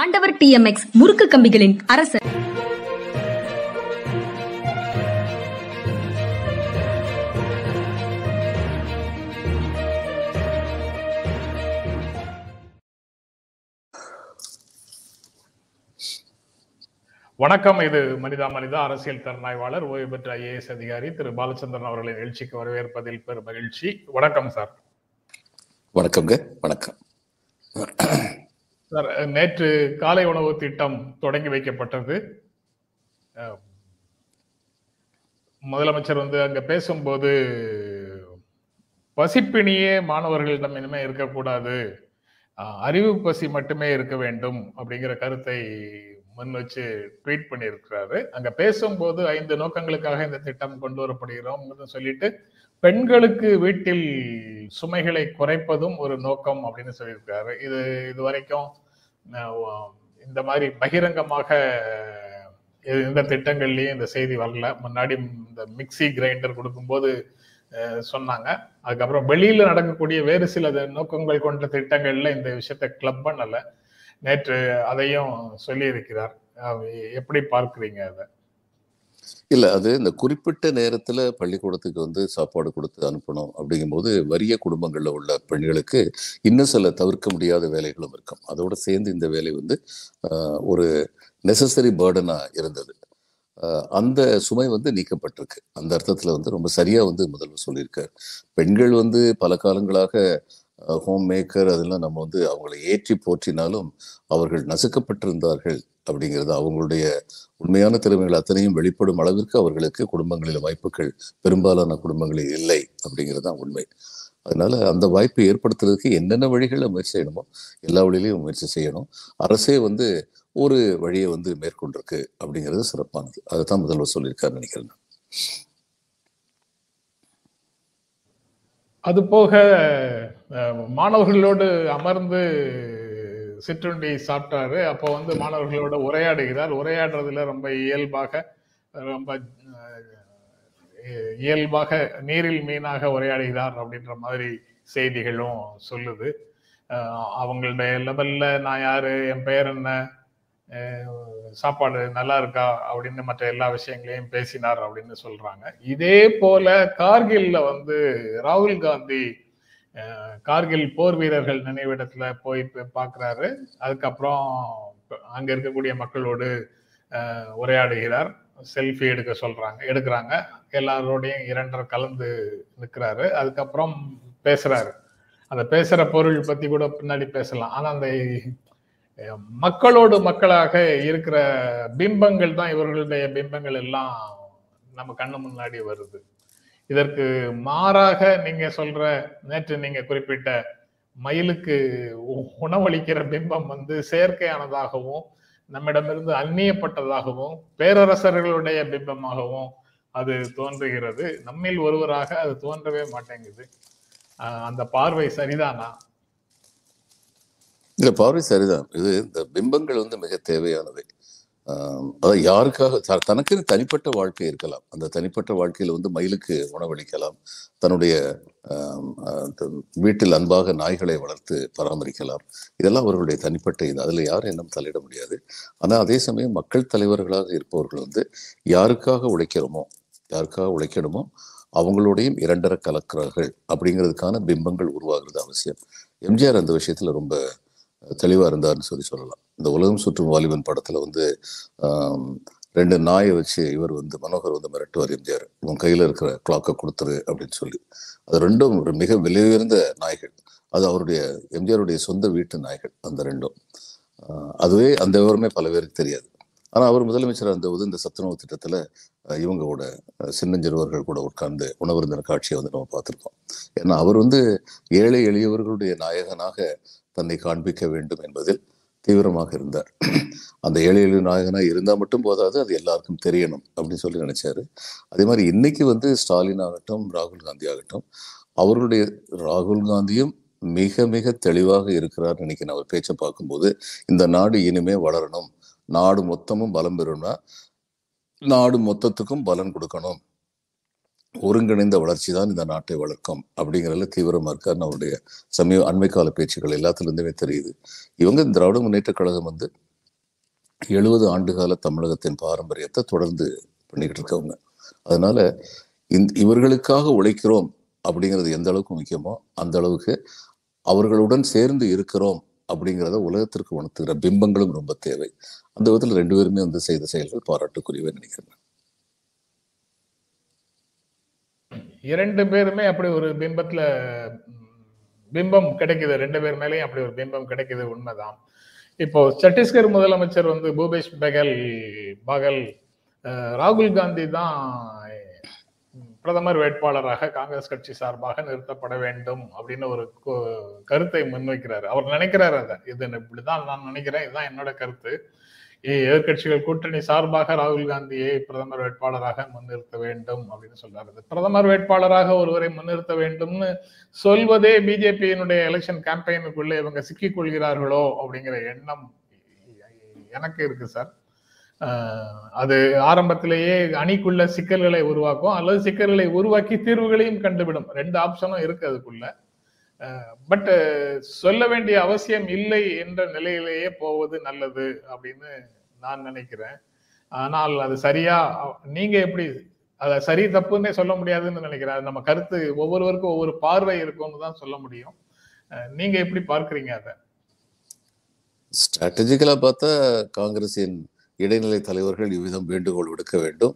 ஆண்டவர் டிஎம்எக்ஸ் முறுக்கு கம்பிகளின் அரசர். வணக்கம் இது மனிதா மனிதா அரசியல் திறனாய்வாளர் ஓய்வு பெற்ற ஐஏஎஸ் அதிகாரி திரு பாலச்சந்திரன் அவர்களின் நிகழ்ச்சிக்கு வரவேற்பதில் பெரும் மகிழ்ச்சி. வணக்கம் சார். வணக்கம்ங்க வணக்கம். சார் நேற்று காலை உணவு திட்டம் தொடங்கி வைக்கப்பட்டது. முதலமைச்சர் வந்து அங்க பேசும்போது பசிப்பிணியே மாணவர்களிடம் இனிமே இருக்கக்கூடாது. அறிவு பசி மட்டுமே இருக்க வேண்டும் அப்படிங்கிற கருத்தை முன் வச்சு ட்வீட் பண்ணியிருக்கிறாரு. அங்க பேசும்போது ஐந்து நோக்கங்களுக்காக இந்த திட்டம் கொண்டு வரப்படுகிறோம் சொல்லிட்டு பெண்களுக்கு வீட்டில் சுமைகளை குறைப்பதும் ஒரு நோக்கம் அப்படின்னு சொல்லியிருக்காரு. இது இது வரைக்கும் இந்த மாதிரி பகிரங்கமாக இந்த திட்டங்கள்லயும் இந்த செய்தி வரல. முன்னாடி இந்த மிக்ஸி கிரைண்டர் கொடுக்கும்போது சொன்னாங்க. அதுக்கப்புறம் வெளியில நடக்கக்கூடிய வேறு சில நோக்கங்கள் கொண்ட திட்டங்கள்ல இந்த விஷயத்தை கிளப் பண்ணல. நேற்று அதையும் சொல்லியிருக்கிறார். எப்படி பார்க்குறீங்க அதை? இல்லை அது இந்த குறிப்பிட்ட நேரத்துல பள்ளிக்கூடத்துக்கு வந்து சாப்பாடு கொடுத்து அனுப்பணும் அப்படிங்கும்போது வறிய குடும்பங்கள்ல உள்ள பெண்களுக்கு இன்னும் சில தவிர்க்க முடியாத வேலைகளும் இருக்கும். அதோட சேர்ந்து இந்த வேலை வந்து ஆஹ், ஒரு நெசசரி பேர்டனாக இருந்தது. ஆஹ், அந்த சுமை வந்து நீக்கப்பட்டிருக்கு. அந்த அர்த்தத்துல வந்து ரொம்ப சரியா வந்து முதல்வர் சொல்லியிருக்காரு. பெண்கள் வந்து பல காலங்களாக ஹோம் மேக்கர் அதெல்லாம் நம்ம வந்து அவங்களை ஏற்றி போற்றினாலும் அவர்கள் நசுக்கப்பட்டிருந்தார்கள் அப்படிங்கிறது அவங்களுடைய உண்மையான திறமைகள் அத்தனையும் வெளிப்படும் அளவிற்கு அவர்களுக்கு குடும்பங்களில் வாய்ப்புகள் பெரும்பாலான குடும்பங்களில் இல்லை அப்படிங்கிறது தான் உண்மை. அதனால அந்த வாய்ப்பை ஏற்படுத்துறதுக்கு என்னென்ன வழிகளில் முயற்சி செய்யணுமோ எல்லா வழியிலையும் முயற்சி செய்யணும். அரசே வந்து ஒரு வழியை வந்து மேற்கொண்டிருக்கு அப்படிங்கிறது சிறப்பானது. அதுதான் முதல்வர் சொல்லியிருக்காரு நினைக்கிறேன் அது போக மாணவர்களோடு அமர்ந்து சிற்றுண்டி சாப்பிட்டாரு. அப்போ வந்து மாணவர்களோட உரையாடுகிறார். உரையாடுறதுல ரொம்ப இயல்பாக ரொம்ப இயல்பாக நீரில் மீனாக உரையாடுகிறார் அப்படின்ற மாதிரி செய்திகளும் சொல்லுது. அவங்களுடைய லெவல்ல நான் யாரு என் பெயர் என்ன சாப்பாடு நல்லா இருக்கா அப்படின்னு மற்ற எல்லா விஷயங்களையும் பேசினார் அப்படின்னு சொல்றாங்க. இதே போல கார்கில்ல வந்து ராகுல் காந்தி கார்கில் போர் வீரர்கள் நினைவிடத்துல போய் பார்க்குறாரு அதுக்கப்புறம் அங்க இருக்கக்கூடிய மக்களோடு உரையாடுகிறார். செல்ஃபி எடுக்க சொல்றாங்க எடுக்கிறாங்க. எல்லாரோடையும் இரண்டர் கலந்து நிற்கிறாரு அதுக்கப்புறம் பேசுறாரு. அந்த பேசுற பொருள் பத்தி கூட பின்னாடி பேசலாம். ஆனா அந்த மக்களோடு மக்களாக இருக்கிற பிம்பங்கள் தான் இவர்களுடைய பிம்பங்கள் எல்லாம் நம்ம கண்ணு முன்னாடி வருது. இதற்கு மாறாக நீங்க சொல்ற நேற்று நீங்க குறிப்பிட்ட மயிலுக்கு உணவளிக்கிற பிம்பம் வந்து செயற்கையானதாகவும் நம்மிடமிருந்து அந்நியப்பட்டதாகவும் பேரரசர்களுடைய பிம்பமாகவும் அது தோன்றுகிறது. நம்மில் ஒருவராக அது தோன்றவே மாட்டேங்குது. அந்த பார்வை சரிதானா? இல்ல பார்வை சரிதான். இது இந்த பிம்பங்கள் வந்து மிக தேவையானவை. அதாவது யாருக்காக த- தனக்குன்னு தனிப்பட்ட வாழ்க்கை இருக்கலாம். அந்த தனிப்பட்ட வாழ்க்கையில் வந்து மயிலுக்கு உணவளிக்கலாம். தன்னுடைய வீட்டில் அன்பாக நாய்களை வளர்த்து பராமரிக்கலாம். இதெல்லாம் அவர்களுடைய தனிப்பட்ட இது. அதில் யாரும் என்ன தலையிட முடியாது. ஆனால் அதே சமயம் மக்கள் தலைவர்களாக இருப்பவர்கள் வந்து யாருக்காக உழைக்கிறோமோ யாருக்காக உழைக்கணுமோ அவங்களோடையும் இரண்டரை கலக்கிறார்கள் அப்படிங்கிறதுக்கான பிம்பங்கள் உருவாகிறது அவசியம். எம்ஜிஆர் அந்த விஷயத்தில் ரொம்ப தெளிவாக இருந்தார்னு சொல்லி சொல்லலாம். இந்த உலகம் சுற்றும் வாலிபன் படத்துல வந்து ரெண்டு நாயை வச்சு இவர் வந்து மனோகர் வந்து மிரட்டுவார் எம்ஜிஆர். உன் கையில இருக்கிற கிளாக்கை கொடுத்துரு அப்படின்னு சொல்லி. அது ரெண்டும் ஒரு மிக விலை உயர்ந்த நாய்கள். அது அவருடைய எம்ஜிஆருடைய சொந்த வீட்டு நாய்கள் அந்த ரெண்டும். அதுவே அந்த விவரமே பல பேருக்கு தெரியாது. ஆனால் அவர் முதலமைச்சர் அந்த போது இந்த சத்துணவு திட்டத்தில் இவங்க இவங்களோட சின்னஞ்சிறுவர்கள் கூட உட்கார்ந்து உணவருந்தின காட்சியை வந்து நம்ம பார்த்துருக்கோம். ஏன்னா அவர் வந்து ஏழை எளியவர்களுடைய நாயகனாக தன்னை காண்பிக்க வேண்டும் என்பதில் தீவிரமாக இருந்தார். அந்த ஏழை எளிய நாயகனாக இருந்தால் மட்டும் போதாது அது எல்லாருக்கும் தெரியணும் அப்படின்னு சொல்லி நினைச்சாரு. அதே மாதிரி இன்னைக்கு வந்து ஸ்டாலின் ஆகட்டும் ராகுல் காந்தி ஆகட்டும் அவர்களுடைய ராகுல் காந்தியும் மிக மிக தெளிவாக இருக்கிறார் நினைக்கிறேன் அவர் பேச்சை பார்க்கும்போது இந்த நாடு இனிமே வளரணும். நாடு மொத்தமும் பலம் பெறும்னா நாடு மொத்தத்துக்கும் பலன் கொடுக்கணும். ஒருங்கிணைந்த வளர்ச்சி தான் இந்த நாட்டை வளர்க்கும் அப்படிங்கிறதுல தீவிரமா இருக்காருன்னு அவருடைய சமீப அண்மைக்கால பேச்சுகள் பேச்சுக்கள் எல்லாத்துல தெரியுது. இவங்க திராவிட முன்னேற்ற கழகம் வந்து எழுபது ஆண்டுகால தமிழகத்தின் பாரம்பரியத்தை தொடர்ந்து பண்ணிக்கிட்டு இருக்கவங்க. அதனால இந் இவர்களுக்காக உழைக்கிறோம் அப்படிங்கிறது எந்த அளவுக்கு முக்கியமோ அந்த அளவுக்கு அவர்களுடன் சேர்ந்து இருக்கிறோம் அப்படிங்கிறத உலகத்திற்கு உணர்த்துகிற பிம்பங்களும் ரொம்ப தேவை. அந்த விதத்தில் ரெண்டு பேருமே வந்து செய்த செயல்கள் பாராட்டுக்குரியவே நினைக்கிறேன். இரண்டு பேருமே அப்படி ஒரு பிம்பத்துல பிம்பம் கிடைக்குது. ரெண்டு பேர் மேலேயும் அப்படி ஒரு பிம்பம் கிடைக்குது. உண்மைதான். இப்போ சத்தீஸ்கர் முதலமைச்சர் வந்து பூபேஷ் பகல் பகல் ராகுல் காந்தி தான் பிரதமர் வேட்பாளராக காங்கிரஸ் கட்சி சார்பாக நிறுத்தப்பட வேண்டும் அப்படின்னு ஒரு கருத்தை முன்வைக்கிறார். அவர் நினைக்கிறாரு அதை. இது இப்படிதான் நான் நினைக்கிறேன். இதுதான் என்னோட கருத்து. எதிர்கட்சிகள் எதிர்க்கட்சிகள் கூட்டணி சார்பாக ராகுல் காந்தியை பிரதமர் வேட்பாளராக முன்னிறுத்த வேண்டும் அப்படின்னு சொல்றாரு. பிரதமர் வேட்பாளராக ஒருவரை முன்னிறுத்த வேண்டும்னு சொல்வதே பிஜேபியினுடைய எலெக்ஷன் கேம்பெயினுக்குள்ளே இவங்க சிக்கிக் கொள்கிறார்களோ அப்படிங்கிற எண்ணம் எனக்கு இருக்கு சார் அது ஆரம்பத்திலேயே அணிக்குள்ள சிக்கல்களை உருவாக்கும் அல்லது சிக்கல்களை உருவாக்கி தீர்வுகளையும் கண்டுவிடும் ரெண்டு ஆப்ஷனும் இருக்கு அதுக்குள்ள. பட் சொல்ல வேண்டிய அவசியம் இல்லை என்ற நிலையிலேயே போவது நல்லது அப்படின்னு நான் நினைக்கிறேன். ஆனால் அது சரியா நீங்க எப்படி அதை சரி தப்புன்னே சொல்ல முடியாதுன்னு நினைக்கிறேன். அது நம்ம கருத்து ஒவ்வொருவருக்கும் ஒவ்வொரு பார்வை இருக்கும்னு தான் சொல்ல முடியும். நீங்க எப்படி பார்க்குறீங்க அதை? ஸ்ட்ராட்டஜிக்கலாக பார்த்தா காங்கிரசின் இடைநிலை தலைவர்கள் இவ்விதம் வேண்டுகோள் விடுக்க வேண்டும்.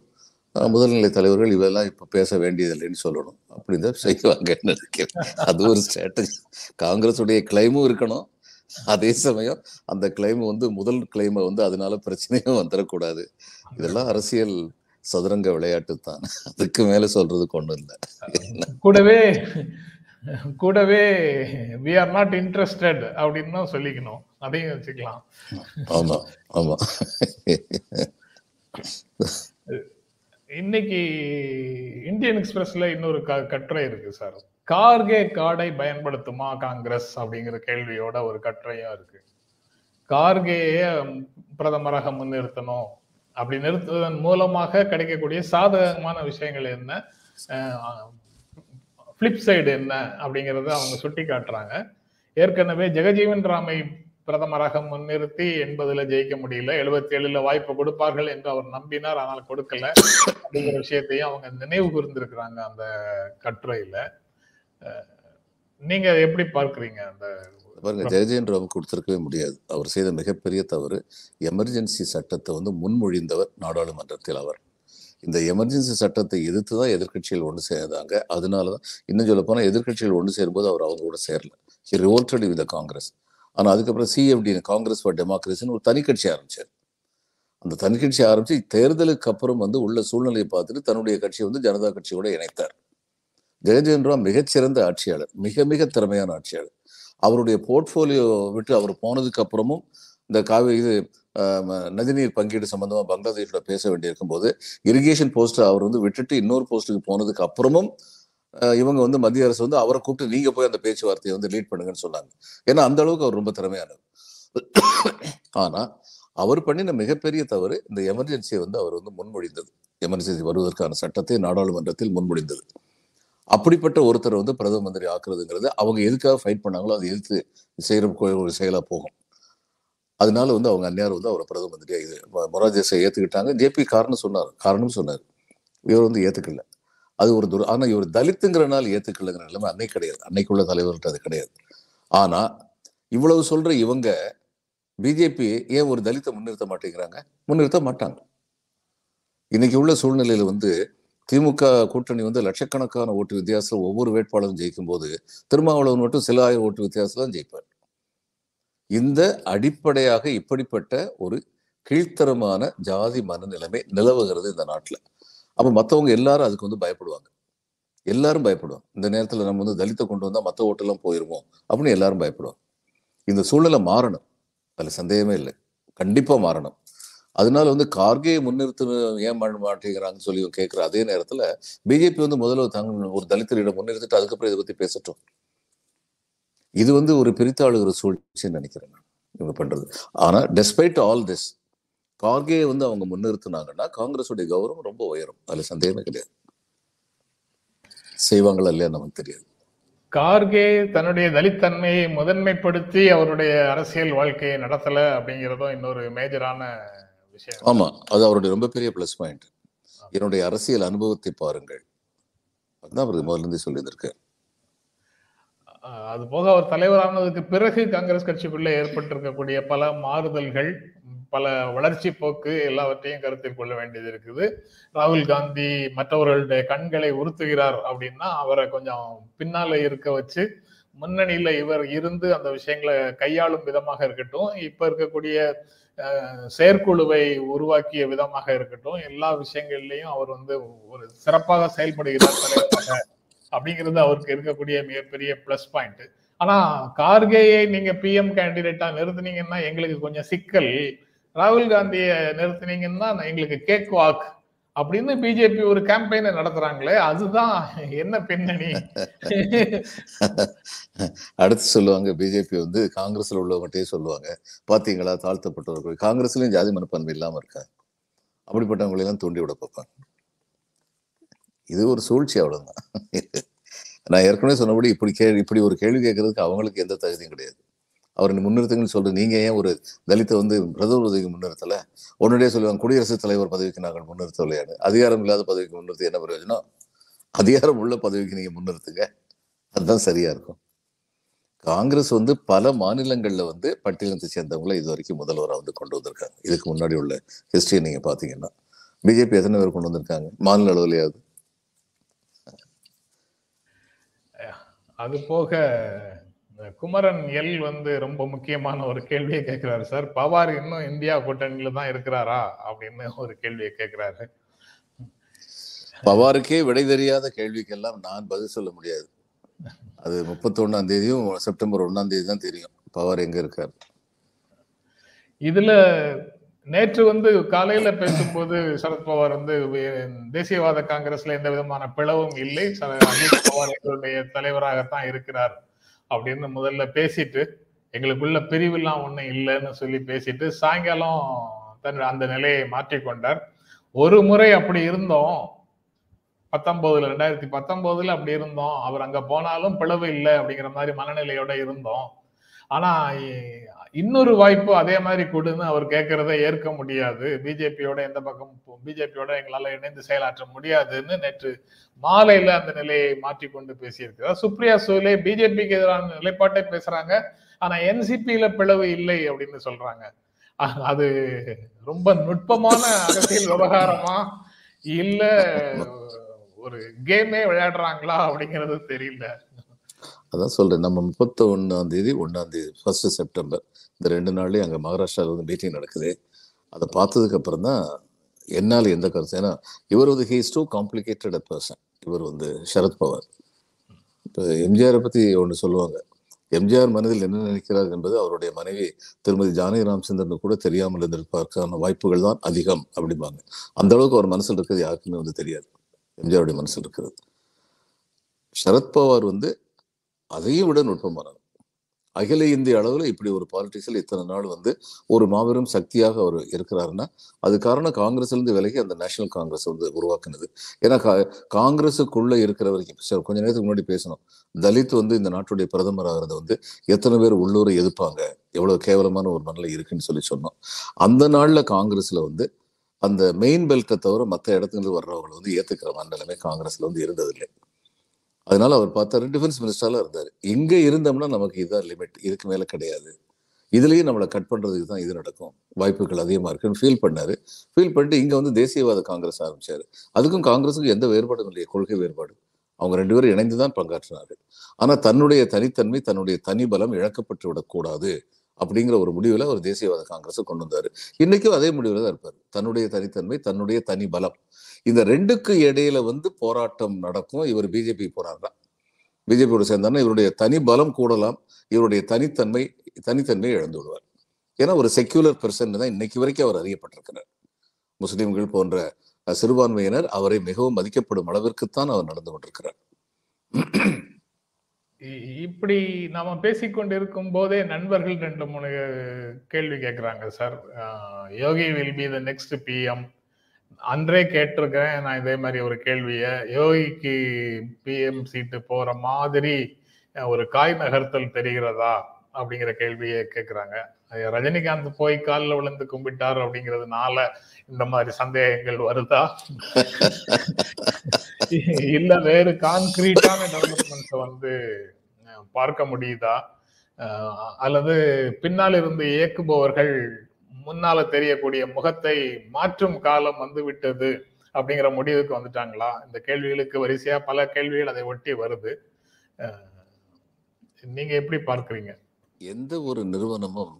முதல்நிலை தலைவர்கள் இவெல்லாம் இப்ப பேச வேண்டியதில்லைன்னு சொல்லணும். அப்படின்னு செய்வாங்கன்னு நினைக்கிறேன் அது ஒரு ஸ்ட்ராட்டஜி காங்கிரஸுடைய கிளைமும் இருக்கணும். அதே சமயம் அந்த கிளைம் வந்து முதல் கிளைமை வந்து அதனால பிரச்சனையும் வந்துடக்கூடாது இதெல்லாம் அரசியல் சதுரங்க விளையாட்டு தான். அதுக்கு மேல சொல்றதுக்கு ஒண்ணும் இல்லை. கூடவே கூடவே வி ஆர் நாட் இன்ட்ரெஸ்டட் அப்படின்னு தான் சொல்லிக்கணும். அதையும் வச்சுக்கலாம். ஆமா ஆமா. இன்னைக்கு இந்தியன் எக்ஸ்பிரஸ்ல இன்னொரு க- கட்டுரை இருக்கு சார். கார்கே கார்டை பயன்படுத்துமா காங்கிரஸ் அப்படிங்கிற கேள்வியோட ஒரு கட்டுரையும் இருக்கு. கார்கேய பிரதமராக முன்னிறுத்தணும் அப்படி நிறுத்துவதன் மூலமாக கிடைக்கக்கூடிய சாதகமான விஷயங்கள் என்ன? ஃபிளிப் சைடு என்ன அப்படிங்கறத அவங்க சுட்டி காட்டுறாங்க ஏற்கனவே ஜெகஜீவன் ராமை பிரதமராக முன்னிறுத்தி எண்பதுல ஜெயிக்க முடியல. எழுபத்தி ஏழுல வாய்ப்பு கொடுப்பார்கள் என்று அவர் நம்பினார். ஆனால் கொடுக்கல. அப்படிங்கிற விஷயத்தையும் அவங்க நினைவு கூர்ந்திருக்கிறாங்க அந்த கட்டுரையில. நீங்க எப்படி பார்க்கறீங்க அந்த பாருங்க ஜெயஜெயன் ராவுக்கு கொடுத்திருக்கவே முடியாது. அவர் செய்த மிகப்பெரிய தவறு எமர்ஜென்சி சட்டத்தை வந்து முன்மொழிந்தவர் நாடாளுமன்றத்தில் அவர். இந்த எமர்ஜென்சி சட்டத்தை எதிர்த்து தான் எதிர்கட்சிகள் ஒன்று சேர்ந்தாங்க அதனால தான் இன்னும் சொல்ல போனால் எதிர்கட்சிகள் ஒன்று சேரும்போது அவர் அவங்க கூட சேரல. ஹி ரிவோல்டட் வித் காங்கிரஸ் ஆனால் அதுக்கப்புறம் சிஎஃப்டி காங்கிரஸ் ஃபார் டெமோக்ரஸின்னு ஒரு தனி கட்சி ஆரம்பிச்சார். அந்த தனி கட்சி ஆரம்பிச்சு தேர்தலுக்கு அப்புறம் வந்து உள்ள சூழ்நிலையை பார்த்துட்டு தன்னுடைய கட்சியை வந்து ஜனதா கட்சியோட இணைத்தார். ஜெயஜெயன் ராம் மிகச்சிறந்த ஆட்சியாளர் மிக மிக திறமையான ஆட்சியாளர். அவருடைய போர்ட்ஃபோலியோ விட்டு அவர் போனதுக்கு அப்புறமும் இந்த காவி இது ஆஹ், நதிநீர் பங்கீடு சம்பந்தமாக பங்களாதேஷோட பேச வேண்டியிருக்கும் போது இரிகேஷன் போஸ்ட்டை அவர் வந்து விட்டுட்டு இன்னொரு போஸ்ட்டுக்கு போனதுக்கு அப்புறமும் இவங்க வந்து மத்திய அரசு வந்து அவரை கூப்பிட்டு நீங்க போய் அந்த பேச்சுவார்த்தையை வந்து லீட் பண்ணுங்கன்னு சொன்னாங்க. ஏன்னா அந்த அளவுக்கு அவர் ரொம்ப திறமையானவர். ஆனா அவர் பண்ணின மிகப்பெரிய தவறு இந்த எமர்ஜென்சியை வந்து அவர் வந்து முன்மொழிந்தது. எமர்ஜென்சி வருவதற்கான சட்டத்தை நாடாளுமன்றத்தில் முன்மொழிந்தது. அப்படிப்பட்ட ஒருத்தர் வந்து பிரதம மந்திரி ஆக்குறதுங்கிறது அவங்க எதுக்காக ஃபைட் பண்ணாங்களோ அதை எதிர்த்து செய்கிற ஒரு செயலாக போகும். அதனால வந்து அவங்க அந்நியார் வந்து அவரை பிரதம மந்திரியாக இது மொராஜேசை ஏற்றுக்கிட்டாங்க ஜேபி காரணம் சொன்னார் காரணம் சொன்னார். இவர் வந்து ஏற்றுக்கல அது ஒரு துர ஆனால் இவர் தலித்துங்கிறனால ஏற்றுக்கலைங்கிற நிலைமை அன்னைக்கு கிடையாது. அன்னைக்குள்ள தலைவர்கிட்ட அது கிடையாது. ஆனால் இவ்வளவு சொல்கிற இவங்க பிஜேபி ஏன் ஒரு தலித்தை முன்னிறுத்த மாட்டேங்கிறாங்க? முன்னிறுத்த மாட்டாங்க. இன்னைக்கு உள்ள சூழ்நிலையில் வந்து திமுக கூட்டணி வந்து லட்சக்கணக்கான ஓட்டு வித்தியாசத்தில் ஒவ்வொரு வேட்பாளரும் ஜெயிக்கும் போது திருமாவளவன் மட்டும் சில ஆயிரம் ஓட்டு வித்தியாசம் தான் ஜெயிப்பார். இந்த அடிப்படையாக இப்படிப்பட்ட ஒரு கீழ்த்தரமான ஜாதி மனநிலைமை நிலவுகிறது இந்த நாட்டில். அப்ப மத்தவங்க எல்லாரும் அதுக்கு வந்து பயப்படுவாங்க. எல்லாரும் பயப்படுவாங்க. இந்த நேரத்துல நம்ம வந்து தலித்தை கொண்டு வந்தா மத்த ஓட்டெல்லாம் போயிடுவோம் அப்படின்னு எல்லாரும் பயப்படுவாங்க. இந்த சூழ்நிலை மாறணும். அதுல சந்தேகமே இல்லை. கண்டிப்பா மாறணும். அதனால வந்து கார்கே முன்னிறுத்து ஏன் பண்ண மாட்டேங்கிறாங்கன்னு சொல்லி கேட்கிற அதே நேரத்துல பிஜேபி வந்து முதல்ல தங்க ஒரு தலித்தரிடம் முன்னிறுத்திட்டு அதுக்கப்புறம் இதை பத்தி பேசட்டும். இது வந்து ஒரு பிரித்தாளுகிற சூழ்ச்சின்னு நினைக்கிறேன் நான். இவங்க பண்றது. ஆனா டெஸ்பைட் ஆல் திஸ் கார்கே வந்து அவங்க முன்னிறுத்தினாங்கன்னா காங்கிரஸுடைய கௌரவம் ரொம்ப உயரும். அதுல சந்தேகமே கிடையாது. செய்வாங்களா இல்லையா நமக்கு தெரியாது. கார்கே தன்னுடைய தலித்தன்மையை முதன்மைப்படுத்தி அவருடைய அரசியல் வாழ்க்கையை நடத்தல அப்படிங்கிறதும் இன்னொரு மேஜரான விஷயம். ஆமா அது அவருடைய ரொம்ப பெரிய ப்ளஸ் பாயிண்ட் என்னுடைய அரசியல் அனுபவத்தை பாருங்கள். அதுதான் அவர் முதல்ல இருந்தே சொல்லியிருந்திருக்காரு அது போக அவர் தலைவரானதுக்கு பிறகு காங்கிரஸ் கட்சிக்குள்ளே ஏற்பட்டிருக்கக்கூடிய பல மாறுதல்கள் பல வளர்ச்சி போக்கு எல்லாவற்றையும் கருத்தில் கொள்ள வேண்டியது இருக்குது. ராகுல் காந்தி மற்றவர்களுடைய கண்களை உறுத்துகிறார் அப்படின்னா அவரை கொஞ்சம் பின்னால இருக்க வச்சு முன்னணியில இவர் இருந்து அந்த விஷயங்களை கையாளும் விதமாக இருக்கட்டும். இப்ப இருக்கக்கூடிய செயற்குழுவை உருவாக்கிய விதமாக இருக்கட்டும். எல்லா விஷயங்கள்லயும் அவர் வந்து ஒரு சிறப்பாக செயல்படுகிறார் தலைவராக அப்படிங்கிறது அவருக்கு இருக்கக்கூடிய மிகப்பெரிய பிளஸ் பாயிண்ட் ஆனா கார்கேயை நீங்க பிஎம் கேண்டிடேட்டா நிறுத்துனீங்கன்னா எங்களுக்கு கொஞ்சம் சிக்கல். ராகுல் காந்தியை நிறுத்துனீங்கன்னா எங்களுக்கு கேக் வாக் அப்படின்னு பிஜேபி ஒரு கேம்பெயினை நடத்துறாங்களே அதுதான் என்ன பின்னணி? அடுத்து சொல்லுவாங்க பிஜேபி வந்து காங்கிரஸ்ல உள்ளவங்ககிட்டயே சொல்லுவாங்க பாத்தீங்களா தாழ்த்தப்பட்டவர்கள் காங்கிரஸ்லயும் ஜாதி மனப்பான்மை இல்லாம இருக்கா அப்படிப்பட்டவங்களை எல்லாம் தூண்டி விட பார்ப்பாங்க. இது ஒரு சூழ்ச்சி அவ்வளவுதான். நான் ஏற்கனவே சொன்னபடி இப்படி கே இப்படி ஒரு கேள்வி கேட்கறதுக்கு அவங்களுக்கு எந்த தகுதியும் கிடையாது. அவரை முன்னிறுத்துங்கன்னு சொல்றது நீங்க ஏன் ஒரு தலித்தை வந்து பிரதமர் பதவிக்கு முன்னிறுத்தல? உடனடியே சொல்லுவாங்க குடியரசுத் தலைவர் பதவிக்கு நாங்கள் முன்னிறுத்தலையாடு அதிகாரம் இல்லாத பதவிக்கு முன்னிறுத்தி என்ன பிரயோஜனம்? அதிகாரம் உள்ள பதவிக்கு நீங்க முன்னிறுத்துங்க. அதுதான் சரியா இருக்கும். காங்கிரஸ் வந்து பல மாநிலங்கள்ல வந்து பட்டியலத்தை சேர்ந்தவங்களை இது வரைக்கும் முதல்வராக வந்து கொண்டு வந்திருக்காங்க. இதுக்கு முன்னாடி உள்ள ஹிஸ்டரியை நீங்க பார்த்தீங்கன்னா. பிஜேபி எத்தனை பேர் கொண்டு வந்திருக்காங்க? மாநில அளவுலையாவது. அது போக குமரன் எல் வந்து ரொம்ப முக்கியமான ஒரு கேள்வியை கேட்கிறாரு சார் பவார் இன்னும் இந்தியா கூட்டணியில தான் இருக்கிறாரா? அப்படின்னு ஒரு கேள்வியை கேட்கிறாரு. பவாருக்கே விடை தெரியாத கேள்விக்கெல்லாம் நான் பதில் சொல்ல முடியாது. அது முப்பத்தொன்னாம் தேதியும் செப்டம்பர் ஒண்ணாம் தேதி தான் தெரியும் பவார் எங்க இருக்காரு. இதுல நேற்று வந்து காலையில பேசும்போது சரத்பவார் வந்து தேசியவாத காங்கிரஸ்ல எந்த விதமான பிளவும் இல்லை. அஜித் பவார் எங்களுடைய தலைவராகத்தான் இருக்கிறார். அப்படின்னு முதல்ல பேசிட்டு எங்களுக்குள்ள பிரிவுலாம் ஒன்றும் இல்லைன்னு சொல்லி பேசிட்டு சாயங்காலம் தன் அந்த நிலையை மாற்றிக்கொண்டார் ஒரு முறை அப்படி இருந்தோம். பத்தொன்பதுல ரெண்டாயிரத்தி பத்தொன்பதுல அப்படி இருந்தோம். அவர் அங்க போனாலும் பிளவு இல்லை அப்படிங்கிற மாதிரி மனநிலையோட இருந்தோம். ஆனா இன்னொரு வாய்ப்பு அதே மாதிரி கொடுன்னு அவர் கேட்கறத ஏற்க முடியாது. பிஜேபியோட எந்த பக்கம் பிஜேபியோட எங்களால இணைந்து செயலாற்ற முடியாதுன்னு நேற்று மாலையில அந்த நிலையை மாற்றிக்கொண்டு பேசியிருக்கிறார். சுப்ரியா சூலே பிஜேபிக்கு எதிரான நிலைப்பாட்டை பேசுறாங்க. ஆனா என்சிபியில பிளவு இல்லை அப்படின்னு சொல்றாங்க. அது ரொம்ப நுட்பமான அரசியல் விவகாரமா இல்ல ஒரு கேமே விளையாடுறாங்களா அப்படிங்கிறது தெரியல. அதான் சொல்கிறேன் நம்ம முப்பத்தி ஒன்றாந்தேதி தேதி ஒன்னாம் தேதி ஃபர்ஸ்ட் செப்டம்பர் இந்த ரெண்டு நாள்லேயும் அங்கே மகாராஷ்டிராவில் வந்து மீட்டிங் நடக்குது. அதை பார்த்ததுக்கு அப்புறம் தான் என்னால் எந்த கருத்து ஏன்னா இவர் வந்து ஹீஸ் டூ காம்ப்ளிகேட்டட் பர்சன் இவர் வந்து சரத்பவார் இப்போ எம்ஜிஆரை பற்றி ஒன்று சொல்லுவாங்க. எம்ஜிஆர் மனதில் என்ன நினைக்கிறார் என்பது அவருடைய மனைவி திருமதி ஜானகி ராமச்சந்திரன் கூட தெரியாமல் இருந்திருப்பதற்கான வாய்ப்புகள் தான் அதிகம் அப்படிம்பாங்க. அந்த அளவுக்கு அவர் மனசில் இருக்கிறது யாருக்குமே வந்து தெரியாது. எம்ஜிஆருடைய மனசில் இருக்கிறது. சரத்பவார் வந்து அதையும் விட நுட்பமானது அகில இந்திய அளவில் இப்படி ஒரு பாலிட்டிக்ஸில் இத்தனை நாள் வந்து ஒரு மாபெரும் சக்தியாக அவர் இருக்கிறாருன்னா அது காரணம் காங்கிரஸ்லேருந்து விலகி அந்த நேஷனல் காங்கிரஸ் வந்து உருவாக்குனது. ஏன்னா கா- காங்கிரஸுக்குள்ளே இருக்கிற வரைக்கும் சார் கொஞ்ச நேரத்துக்கு முன்னாடி பேசணும். தலித் வந்து இந்த நாட்டுடைய பிரதமர் ஆகிறத வந்து எத்தனை பேர் உள்ளூரை எதிர்ப்பாங்க? எவ்வளோ கேவலமான ஒரு மனநிலை இருக்குன்னு சொல்லி சொன்னோம். அந்த நாளில் காங்கிரஸில் வந்து அந்த மெயின் பெல்ட்டை தவிர மற்ற இடத்துல இருந்து வர்றவங்களை வந்து ஏற்றுக்கிற மனநிலைமை காங்கிரஸில் வந்து இருந்ததில்லை. அதனால அவர் பார்த்தாரு டிஃபென்ஸ் மினிஸ்டராக இருந்தார். இங்கே இருந்தோம்னா நமக்கு இதுதான் லிமிட் இதுக்கு மேல கிடையாது. இதுலயும் நம்மளை கட் பண்றதுக்கு தான் இது நடக்கும். வாய்ப்புகள் அதிகமாக இருக்குன்னு ஃபீல் பண்ணார். ஃபீல் பண்ணிட்டு இங்க வந்து தேசியவாத காங்கிரஸ் ஆரம்பிச்சாரு. அதுக்கும் காங்கிரஸுக்கும் எந்த வேறுபாடும் இல்லையே. கொள்கை வேறுபாடு. அவங்க ரெண்டு பேரும் இணைந்து தான் பங்காற்றினார்கள். ஆனா தன்னுடைய தனித்தன்மை தன்னுடைய தனி பலம் இழக்கப்பட்டு விடக்கூடாது அப்படிங்கிற ஒரு முடிவுல அவர் தேசியவாத காங்கிரஸை கொண்டு வந்தார். இன்னைக்கும் அதே முடிவில் தான் இருப்பார். தன்னுடைய தனித்தன்மை தன்னுடைய தனி பலம். இந்த ரெண்டுக்கு இடையில வந்து போராட்டம் நடக்கும். இவர் பிஜேபி போறாருன்னா. பிஜேபியோட சேர்ந்தாருன்னா இவருடைய தனி பலம் கூடலாம். இவருடைய தனித்தன்மை தனித்தன்மையை இழந்து விடுவார். ஏன்னா ஒரு செக்யூலர் பர்சன் தான் இன்னைக்கு வரைக்கும் அவர் அறியப்பட்டிருக்கிறார். முஸ்லிம்கள் போன்ற சிறுபான்மையினர் அவரை மிகவும் மதிக்கப்படும் அளவிற்குத்தான் அவர் நடந்து கொண்டிருக்கிறார். இ- இப்படி நாம பேசிக்கொண்டிருக்கும் போதே நண்பர்கள் ரெண்டு மூணு கேள்வி கேட்கிறாங்க sir. Yogi will be the next PM அன்றே கேட்டிருக்கிறேன். நான் இதே மாதிரி ஒரு கேள்வியை யோகிக்கு பிஎம் சீட்டு போற மாதிரி ஒரு காய் நகர்த்தல் தெரிகிறதா? அப்படிங்கிற கேள்வியை கேட்கிறாங்க ரஜினிகாந்த் போய் காலில் விழுந்து கும்பிட்டார் அப்படிங்கிறதுனால இந்த மாதிரி சந்தேகங்கள் வருதா? இல்ல வேறு கான்கிரீட்டான டெவலப்மெண்ட்ஸை வந்து பார்க்க முடியுதா? அல்லது பின்னால் இருந்து இயக்குபவர்கள் முன்னால தெரியக்கூடிய முகத்தை மாற்றும் காலம் வந்துவிட்டது அப்படிங்கிற முடிவுக்கு வந்துட்டாங்களா? இந்த கேள்விகளுக்கு வரிசையா பல கேள்விகள் அதை ஒட்டி வருது. நீங்க எப்படி பார்க்குறீங்க? எந்த ஒரு நிறுவனமும்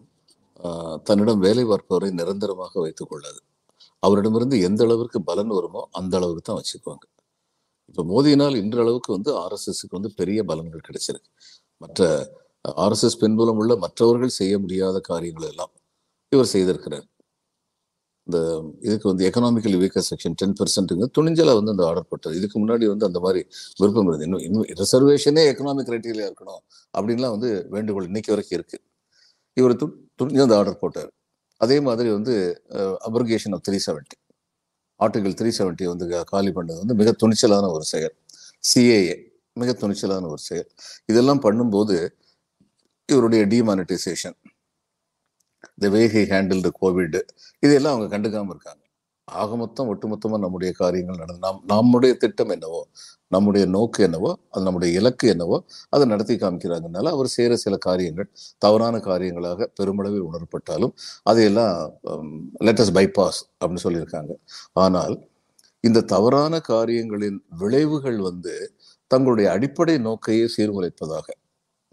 தன்னிடம் வேலை பார்ப்பவரை நிரந்தரமாக வைத்துக் கொள்ளாது. அவரிடமிருந்து எந்த அளவிற்கு பலன் வருமோ அந்த அளவுக்கு தான் வச்சுக்குவாங்க. இப்போ மோதியினால் இன்றளவுக்கு வந்து ஆர்எஸ்எஸ்க்கு வந்து பெரிய பலன்கள் கிடைச்சிருக்கு. மற்ற ஆர்எஸ்எஸ் பின்புலம் உள்ள மற்றவர்கள் செய்ய முடியாத காரியங்கள் எல்லாம் இவர் செய்திருக்கிறார். இந்த இதுக்கு வந்து எக்கனாமிக்கல் வீக்கர் செக்ஷன் டென் பெர்சென்ட்டுங்க துணிஞ்சலா வந்து அந்த ஆர்டர் போட்டது. இதுக்கு முன்னாடி வந்து அந்த மாதிரி விருப்பம் இருந்தது. இன்னும் இன்னும் ரிசர்வேஷனே எக்கனாமிக் கிரைட்டீரியா இருக்கணும் அப்படின்லாம் வந்து வேண்டுகோள் இன்னைக்கு வரைக்கும் இருக்கு. இவர் து துணிஞ்சு அந்த ஆர்டர் போட்டார். அதே மாதிரி வந்து abrogation of three seventy article three seventy வந்து காலி பண்ணது வந்து மிக துணிச்சலான ஒரு செயல். சிஏஏ மிக துணிச்சலான ஒரு செயல். இதெல்லாம் பண்ணும்போது இவருடைய demonetisation the way he handle the covid இதெல்லாம் அவங்க கண்டுக்காமல் இருக்காங்க. ஆக மொத்தம் ஒட்டுமொத்தமாக நம்முடைய காரியங்கள் நடந்து நாம் நம்முடைய திட்டம் என்னவோ நம்முடைய நோக்கு என்னவோ அது நம்முடைய இலக்கு என்னவோ அதை நடத்தி காமிக்கிறாங்கனால அவர் செய்கிற சில காரியங்கள் தவறான காரியங்களாக பெருமளவில் உணரப்பட்டாலும் அதையெல்லாம் லெட்டஸ் பைபாஸ் அப்படின்னு சொல்லியிருக்காங்க. ஆனால் இந்த தவறான காரியங்களின் விளைவுகள் வந்து தங்களுடைய அடிப்படை நோக்கையே சீர்குலைப்பதாக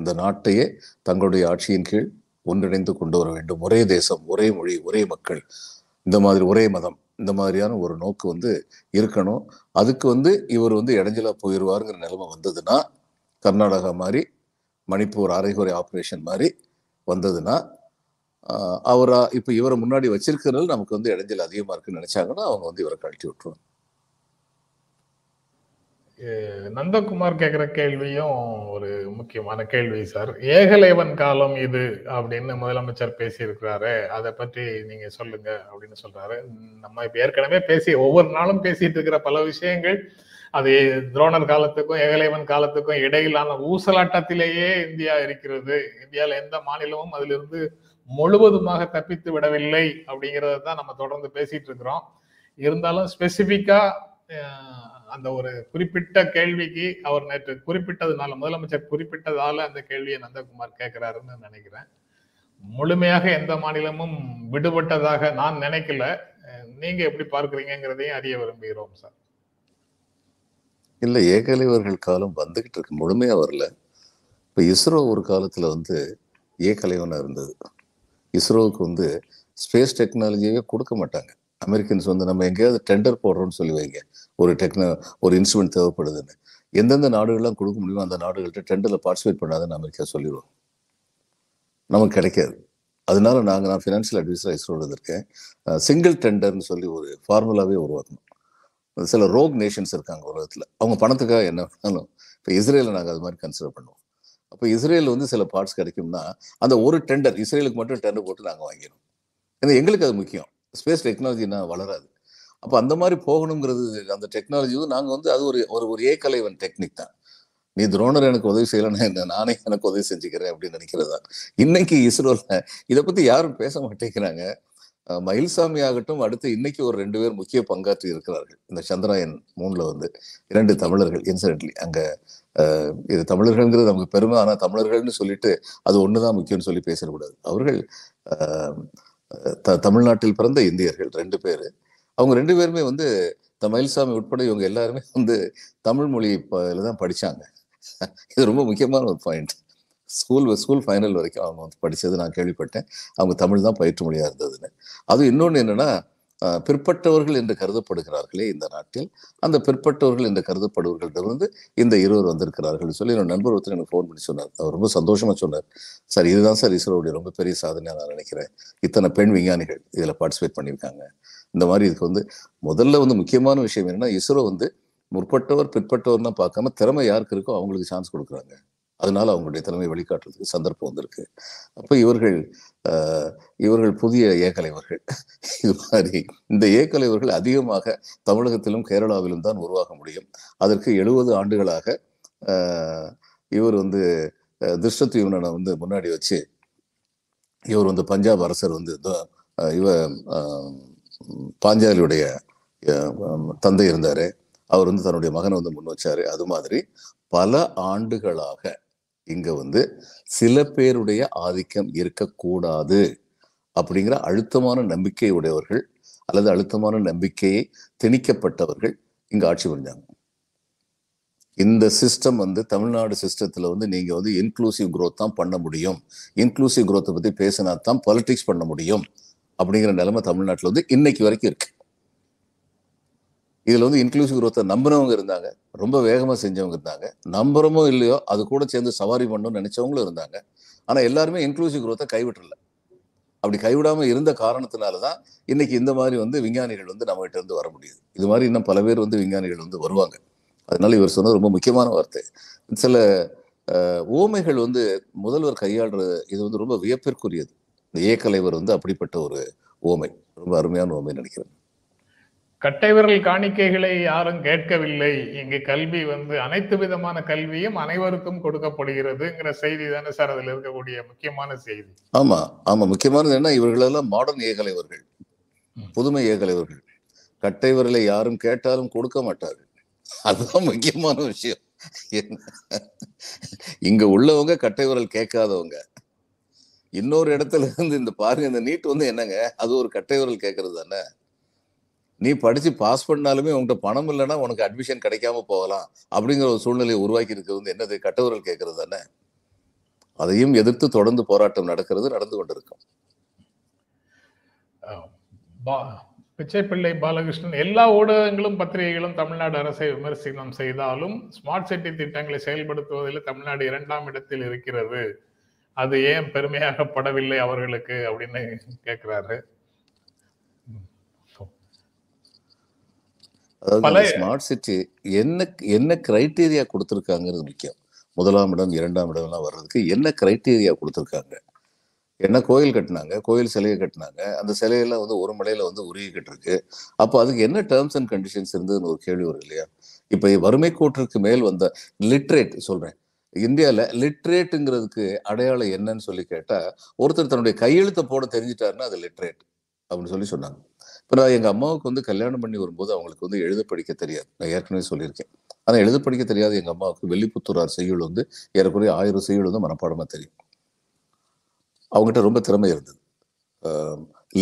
இந்த நாட்டையே தங்களுடைய ஆட்சியின் கீழ் ஒன்றிணைந்து கொண்டு வர வேண்டும். ஒரே தேசம் ஒரே மொழி ஒரே மக்கள். இந்த மாதிரி ஒரே மதம் இந்த மாதிரியான ஒரு நோக்கு வந்து இருக்கணும். அதுக்கு வந்து இவர் வந்து இடைஞ்சலா போயிடுவாருங்கிற நிலைமை வந்ததுன்னா கர்நாடகா மாதிரி மணிப்பூர் அரைகுறை ஆப்ரேஷன் மாதிரி வந்ததுன்னா அவரா இப்போ இவரை முன்னாடி வச்சிருக்கிறதுல நமக்கு வந்து இடைஞ்சல் அதிகமாக இருக்குன்னு நினச்சாங்கன்னா அவங்க வந்து இவரை கழட்டி விட்டுருவாங்க. நந்தகுமார் கேட்குற கேள்வியும் ஒரு முக்கியமான கேள்வி சார். ஏகலைவன் காலம் இது அப்படின்னு முதலமைச்சர் பேசியிருக்கிறாரு அதை பற்றி நீங்க சொல்லுங்க அப்படின்னு சொல்றாரு. நம்ம இப்ப ஏற்கனவே பேசி ஒவ்வொரு நாளும் பேசிட்டு இருக்கிற பல விஷயங்கள் அது துரோணர் காலத்துக்கும் ஏகலைவன் காலத்துக்கும் இடையிலான ஊசலாட்டத்திலேயே இந்தியா இருக்கிறது. இந்தியாவில் எந்த மாநிலமும் அதிலிருந்து முழுவதுமாக தப்பித்து விடவில்லை அப்படிங்கிறத தான் நம்ம தொடர்ந்து பேசிட்டு இருக்கிறோம். இருந்தாலும் ஸ்பெசிஃபிக்காக அந்த ஒரு குறிப்பிட்ட கேள்விக்கு அவர் நேற்று குறிப்பிட்டதுனால முதலமைச்சர் குறிப்பிட்டதால அந்த கேள்வியை நந்தகுமார் கேட்கிறாருன்னு நினைக்கிறேன். முழுமையாக எந்த மாநிலமும் விடுபட்டதாக நான் நினைக்கல. நீங்க எப்படி பார்க்குறீங்கிறதையும் அறிய விரும்புகிறோம் சார். இல்லை ஏகலைவர்கள் காலம் வந்துகிட்டு இருக்கு. முழுமையாக வரல. இப்போ இஸ்ரோ ஒரு காலத்தில் வந்து ஏகலைவனாக இருந்தது. இஸ்ரோவுக்கு வந்து ஸ்பேஸ் டெக்னாலஜியே கொடுக்க மாட்டாங்க. அமெரிக்கன்ஸ் வந்து நம்ம எங்கேயாவது டெண்டர் போடுறோம்னு சொல்லி வைங்க. ஒரு டெக்னா ஒரு இன்ஸ்ட்ருமெண்ட் தேவைப்படுதுன்னு. எந்தெந்த நாடுகள்லாம் கொடுக்க முடியுமோ அந்த நாடுகள்கிட்ட டெண்டரில் பார்ட்டிசிபேட் பண்ணாதுன்னு அமெரிக்கா சொல்லிடுவோம் நமக்கு கிடைக்காது. அதனால நாங்கள் நான் ஃபினான்ஷியல் அட்வைஸராக இஸ்ரோவில் இருந்திருக்கேன். சிங்கிள் டெண்டர்னு சொல்லி ஒரு ஃபார்முலாவே உருவாக்கணும். சில ரோக் நேஷன்ஸ் இருக்காங்க உலகத்தில் அவங்க பணத்துக்காக என்ன பண்ணாலும் இப்போ இஸ்ரேலை நாங்கள் அது மாதிரி கன்சிடர் பண்ணுவோம். அப்போ இஸ்ரேல் வந்து சில பார்ட்ஸ் கிடைக்கும்னா அந்த ஒரு டெண்டர் இஸ்ரேலுக்கு மட்டும் டெண்டர் போட்டு நாங்கள் வாங்கிடும் ஏன்னா எங்களுக்கு அது முக்கியம். ஸ்பேஸ் டெக்னாலஜினா வளராது. அப்போ அந்த மாதிரி போகணுங்கிறது அந்த டெக்னாலஜி வந்து நாங்கள் வந்து அது ஒரு ஒரு ஒரு ஏகலைவன் டெக்னிக் தான். நீ துரோணர் எனக்கு உதவி செய்யலைன்னா என்ன? நானே எனக்கு உதவி செஞ்சுக்கிறேன் அப்படின்னு நினைக்கிறதா? இன்னைக்கு இஸ்ரோவில் இதை பத்தி யாரும் பேச மாட்டேங்கிறாங்க. அஹ் மயில்சாமி ஆகட்டும் அடுத்து இன்னைக்கு ஒரு ரெண்டு பேர் முக்கிய பங்காற்றி இருக்கிறார்கள். இந்த சந்திராயன் மூணுல வந்து இரண்டு தமிழர்கள். இன்சிடென்ட்லி அங்க இது தமிழர்கள்ங்கிறது நமக்கு பெருமை. ஆனா தமிழர்கள்னு சொல்லிட்டு அது ஒண்ணுதான் முக்கியம்னு சொல்லி பேசக்கூடாது அவர்கள் த- தமிழ்நாட்டில் பிறந்த இந்தியர்கள் ரெண்டு பேர். அவங்க ரெண்டு பேருமே வந்து த மயில்சாமி உட்பட இவங்க எல்லாருமே வந்து தமிழ் மொழி தான் படித்தாங்க இது ரொம்ப முக்கியமான ஒரு பாயிண்ட் ஸ்கூல் ஸ்கூல் ஃபைனல் வரைக்கும் அவங்க வந்து படித்தது நான் கேள்விப்பட்டேன். அவங்க தமிழ் தான் பயிற்று மொழியாக இருந்ததுன்னு. அது இன்னொன்று என்னென்னா பிற்பட்டவர்கள் என்று கருதப்படுகிறார்களே இந்த நாட்டில். அந்த பிற்பட்டவர்கள் என்று கருதப்படுவர்களிடமிருந்து இந்த இருவர் வந்திருக்கிறார்கள் சொல்லி என்னோட நண்பர் ஒருத்தர் எனக்கு ஃபோன் பண்ணி சொன்னார். அவர் ரொம்ப சந்தோஷமா சொன்னார். சார் இதுதான் சார் இஸ்ரோவுடைய ரொம்ப பெரிய சாதனையாக நான் நினைக்கிறேன். இத்தனை பெண் விஞ்ஞானிகள் இதில் பார்ட்டிசிபேட் பண்ணியிருக்காங்க. இந்த மாதிரி இதுக்கு வந்து முதல்ல வந்து முக்கியமான விஷயம் என்னன்னா இஸ்ரோ வந்து முற்பட்டவர் பிற்பட்டவர்னா பார்க்காம திறமை யாருக்கு இருக்கோ அவங்களுக்கு சான்ஸ் கொடுக்குறாங்க. அதனால அவங்களுடைய திறமை வெளிக்காட்டுறதுக்கு சந்தர்ப்பம் வந்திருக்கு. அப்போ இவர்கள் இவர்கள் புதிய ஏக்கலைவர்கள் இது மாதிரி இந்த ஏக்கலைவர்கள் அதிகமாக தமிழகத்திலும் கேரளாவிலும் தான் உருவாக முடியும். அதற்கு எழுபது ஆண்டுகளாக ஆஹ், இவர் வந்து அஹ், வந்து முன்னாடி வச்சு இவர் வந்து பஞ்சாப் அரசர் வந்து த- இவ பாஞ்சாலியுடைய தந்தை இருந்தார். அவர் வந்து தன்னுடைய மகனை வந்து முன் வச்சாரு. அது மாதிரி பல ஆண்டுகளாக இங்க வந்து சில பேருடைய ஆதிக்கம் இருக்கக்கூடாது அப்படிங்கிற அழுத்தமான நம்பிக்கை உடையவர்கள் அல்லது அழுத்தமான நம்பிக்கையை திணிக்கப்பட்டவர்கள் இங்க ஆட்சி புரிஞ்சாங்க. இந்த சிஸ்டம் வந்து தமிழ்நாடு சிஸ்டத்துல வந்து நீங்க வந்து இன்க்ளூசிவ் க்ரோத் தான் பண்ண முடியும். இன்க்ளூசிவ் க்ரோத்தை பத்தி பேசினா தான் பாலிடிக்ஸ் பண்ண முடியும் அப்படிங்கிற நிலைமை தமிழ்நாட்டுல வந்து இன்னைக்கு வரைக்கும் இருக்கு. இதுல வந்து இன்க்ளூசிவ் குரோத்தை நம்பினவங்க இருந்தாங்க. ரொம்ப வேகமா செஞ்சவங்க இருந்தாங்க. நம்புறமோ இல்லையோ அது கூட சேர்ந்து சவாரி பண்ணணும்னு நினைச்சவங்களும் இருந்தாங்க. ஆனா எல்லாருமே இன்க்ளூசிவ் குரோத்தை கைவிட்டுறல அப்படி கைவிடாம இருந்த காரணத்தினாலதான் இன்னைக்கு இந்த மாதிரி வந்து விஞ்ஞானிகள் வந்து நம்மகிட்ட இருந்து வர முடியுது. இது மாதிரி இன்னும் பல பேர் வந்து விஞ்ஞானிகள் வந்து வருவாங்க. அதனால இவர் சொன்னது ரொம்ப முக்கியமான வார்த்தை. சில ஓமைகள் வந்து முதல்வர் கையாளுறது இது வந்து ரொம்ப வியப்பிற்குரியது. இந்த ஏக்கலைவர் வந்து அப்படிப்பட்ட ஒரு ஓமை ரொம்ப அருமையான ஓமை நினைக்கிறேன். கட்டைவிரல் காணிக்கைகளை யாரும் கேட்கவில்லை. இங்கு கல்வி வந்து அனைத்து விதமான கல்வியும் அனைவருக்கும் கொடுக்கப்படுகிறதுங்கிற செய்தி தானே சார் அதுல இருக்கக்கூடிய முக்கியமான செய்தி. ஆமா ஆமா. முக்கியமானது என்ன? இவர்களெல்லாம் மாடர்ன் ஏகலைவர்கள். புதுமை ஏகலைவர்கள். கட்டை விரலை யாரும் கேட்டாலும் கொடுக்க மாட்டார்கள். அதுதான் முக்கியமான விஷயம்? இங்க உள்ளவங்க கட்டை விரல் கேட்காதவங்க. இன்னொரு இடத்துல இருந்து இந்த பாருங்க இந்த நீட் வந்து என்னங்க? அது ஒரு கட்டை விரல் கேட்கறது தானே? நீ படிச்சு பாஸ் பண்ணாலுமே உன்கிட்ட பணம் இல்லைன்னா உனக்கு அட்மிஷன் கிடைக்காம போகலாம் அப்படிங்கிற ஒரு சூழ்நிலையை உருவாக்கி இருக்கிறது வந்து என்னது? கட்டவர்கள் கேட்கறது தானே? அதையும் எதிர்த்து தொடர்ந்து போராட்டம் நடக்கிறது நடந்து கொண்டிருக்கும். அஹ், பா- பிச்சைப்பிள்ளை பாலகிருஷ்ணன் எல்லா ஊடகங்களும் பத்திரிகைகளும் தமிழ்நாடு அரசை விமர்சனம் செய்தாலும் ஸ்மார்ட் சிட்டி திட்டங்களை செயல்படுத்துவதில் தமிழ்நாடு இரண்டாம் இடத்தில் இருக்கிறது. அது ஏன் பெருமையாகப்படவில்லை அவர்களுக்கு அப்படின்னு கேட்கிறாரு. அதாவது ஸ்மார்ட் சிட்டி என்ன என்ன கிரைட்டீரியா கொடுத்துருக்காங்கிறது முக்கியம். முதலாம் இடம் இரண்டாம் இடம் எல்லாம் வர்றதுக்கு என்ன கிரைட்டீரியா கொடுத்துருக்காங்க? என்ன கோயில் கட்டினாங்க? கோயில் சிலையை கட்டினாங்க. அந்த சிலையெல்லாம் வந்து ஒரு மலையில வந்து உருகிக்கிட்டு இருக்கு அப்போ அதுக்கு என்ன டேர்ம்ஸ் அண்ட் கண்டிஷன்ஸ் இருந்ததுன்னு ஒரு கேள்வி வரும் இல்லையா? இப்போ வறுமை கோட்டிற்கு மேல் வந்த லிட்ரேட் சொல்றேன். இந்தியாவில் லிட்ரேட்டுங்கிறதுக்கு அடையாளம் என்னன்னு சொல்லி கேட்டா ஒருத்தர் தன்னுடைய கையெழுத்தை போட தெரிஞ்சிட்டாருன்னா அது லிட்ரேட் அப்படின்னு சொல்லி சொன்னாங்க. இப்போ நான் எங்கள் அம்மாவுக்கு வந்து கல்யாணம் பண்ணி வரும்போது அவங்களுக்கு வந்து எழுத படிக்க தெரியாது. நான் ஏற்கனவே சொல்லியிருக்கேன். ஆனால் எழுத படிக்க தெரியாது எங்கள் அம்மாவுக்கு வெள்ளிப்புத்தூரார் செய்யுள் வந்து ஏறக்குறைய ஆயிரம் செய்யுள் வந்து மனப்பாடமாக தெரியும். அவங்ககிட்ட ரொம்ப திறமை இருந்தது.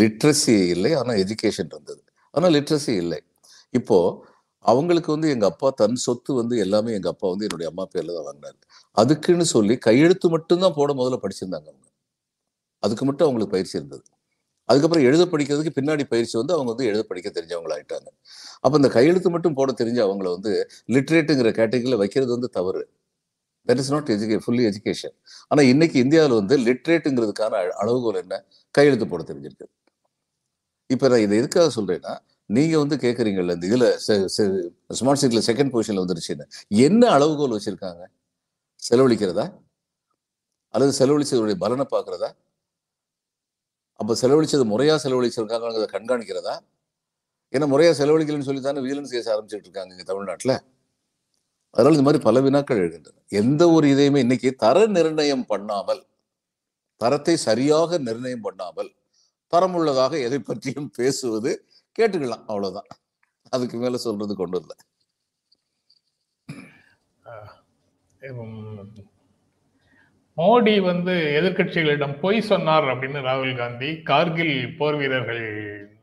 லிட்ரஸி இல்லை ஆனால் எஜுகேஷன் இருந்தது. ஆனால் லிட்ரஸி இல்லை. இப்போது அவங்களுக்கு வந்து எங்கள் அப்பா தன் சொத்து வந்து எல்லாமே எங்கள் அப்பா வந்து என்னுடைய அம்மா பேரில் தான் வாங்கினாரு. அதுக்குன்னு சொல்லி கையெழுத்து மட்டும்தான் போட முதல்ல படிச்சிருந்தாங்க அவங்க. அதுக்கு மட்டும் அவங்களுக்கு பயிற்சி இருந்தது. அதுக்கப்புறம் எழுத படிக்கிறதுக்கு பின்னாடி பயிற்சி வந்து அவங்க வந்து எழுத படிக்க தெரிஞ்சவங்களாயிட்டாங்க. அப்போ இந்த கையெழுத்து மட்டும் போட தெரிஞ்ச அவங்கள வந்து லிட்ரேட்டுங்கிற கேட்டகரியில் வைக்கிறது வந்து தவறு. That is not எஜுகே fully education ஆனால் இன்னைக்கு இந்தியாவில் வந்து லிட்ரேட்டுங்கிறதுக்கான அ- அளவுகோல் என்ன? கையெழுத்து போட தெரிஞ்சிருக்கு. இப்போ நான் இதை எதுக்காக சொல்கிறேன்னா நீங்கள் வந்து கேட்குறீங்கல்ல இந்த இதில் ஸ்மார்ட் சிட்டியில் செகண்ட் பொசிஷனில் வந்துருச்சுன்னு. என்ன அளவுகோல் வச்சிருக்காங்க? செலவழிக்கிறதா? அல்லது செலவழிச்சதுடைய பலனை பார்க்குறதா? அப்போ செலவழிச்சது முறையாக செலவழிச்சிருக்காங்கிறத கண்காணிக்கிறதா? ஏன்னா முறையாக செலவழிக்கலன்னு சொல்லி தானே விஜிலன்ஸ் கேஸ் ஆரம்பிச்சுட்டு இருக்காங்க இங்கே தமிழ்நாட்டில். அதனால் இந்த மாதிரி பல வினாக்கள் எழுகின்றன. எந்த ஒரு இதையுமே இன்னைக்கு தர நிர்ணயம் பண்ணாமல் தரத்தை சரியாக நிர்ணயம் பண்ணாமல் தரமுள்ளதாக எதை பற்றியும் பேசுவது கேட்டுக்கலாம் அவ்வளோதான் அதுக்கு மேலே சொல்றது கொண்டு இல்லை மோடி வந்து எதிர்க்கட்சிகளிடம் பொய் சொன்னார் அப்படின்னு ராகுல் காந்தி கார்கில் போர் வீரர்கள்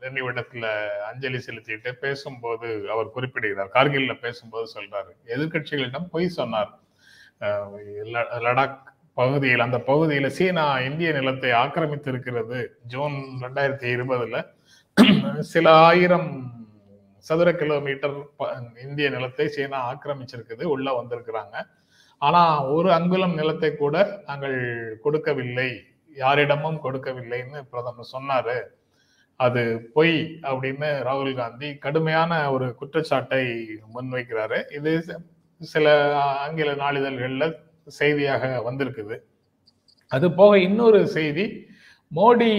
நினைவிடத்துல அஞ்சலி செலுத்திட்டு பேசும்போது அவர் குறிப்பிடுகிறார். கார்கில்ல பேசும்போது சொல்றாரு. எதிர்க்கட்சிகளிடம் பொய் சொன்னார். ல- லடாக் பகுதியில் அந்த பகுதியில சீனா இந்திய நிலத்தை ஆக்கிரமித்து இருக்கிறது ஜூன் ரெண்டாயிரத்தி இருபதுல சில ஆயிரம் சதுர கிலோமீட்டர் ப- இந்திய நிலத்தை சீனா ஆக்கிரமிச்சிருக்குது. உள்ள வந்திருக்கிறாங்க. ஆனா ஒரு அங்குலம் நிலத்தை கூட நாங்கள் கொடுக்கவில்லை. யாரிடமும் கொடுக்கவில்லைன்னு பிரதமர் சொன்னாரு. அது பொய் அப்படின்னு ராகுல் காந்தி கடுமையான ஒரு குற்றச்சாட்டை முன்வைக்கிறாரு. இது ச- சில ஆங்கில நாளிதழ்கள்ல செய்தியாக வந்திருக்குது. அது போக இன்னொரு செய்தி மோடி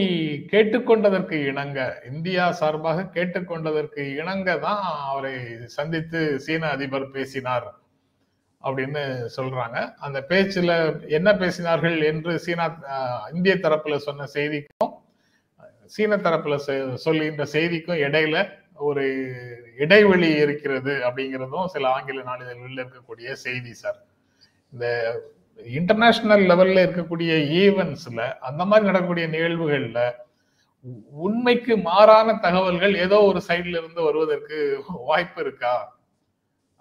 கேட்டுக்கொண்டதற்கு இணங்க இந்தியா சார்பாக கேட்டுக்கொண்டதற்கு இணங்க தான் அவரை சந்தித்து சீன அதிபர் பேசினார். அப்படின்னு சொல்றாங்க. அந்த பேச்சில் என்ன பேசினார்கள் என்று சீனா இந்திய தரப்புல சொன்ன செய்திக்கும் சீன தரப்புல செ- சொல்லுகின்ற செய்திக்கும் இடையில ஒரு இடைவெளி இருக்கிறது அப்படிங்கிறதும் சில ஆங்கில நாளிதழ்களில் இருக்கக்கூடிய செய்தி சார். இந்த இன்டர்நேஷனல் லெவல்ல இருக்கக்கூடிய ஈவெண்ட்ஸ்ல அந்த மாதிரி நடக்கக்கூடிய நிகழ்வுகள்ல உண்மைக்கு மாறான தகவல்கள் ஏதோ ஒரு சைட்ல இருந்து வருவதற்கு வாய்ப்பு இருக்கா?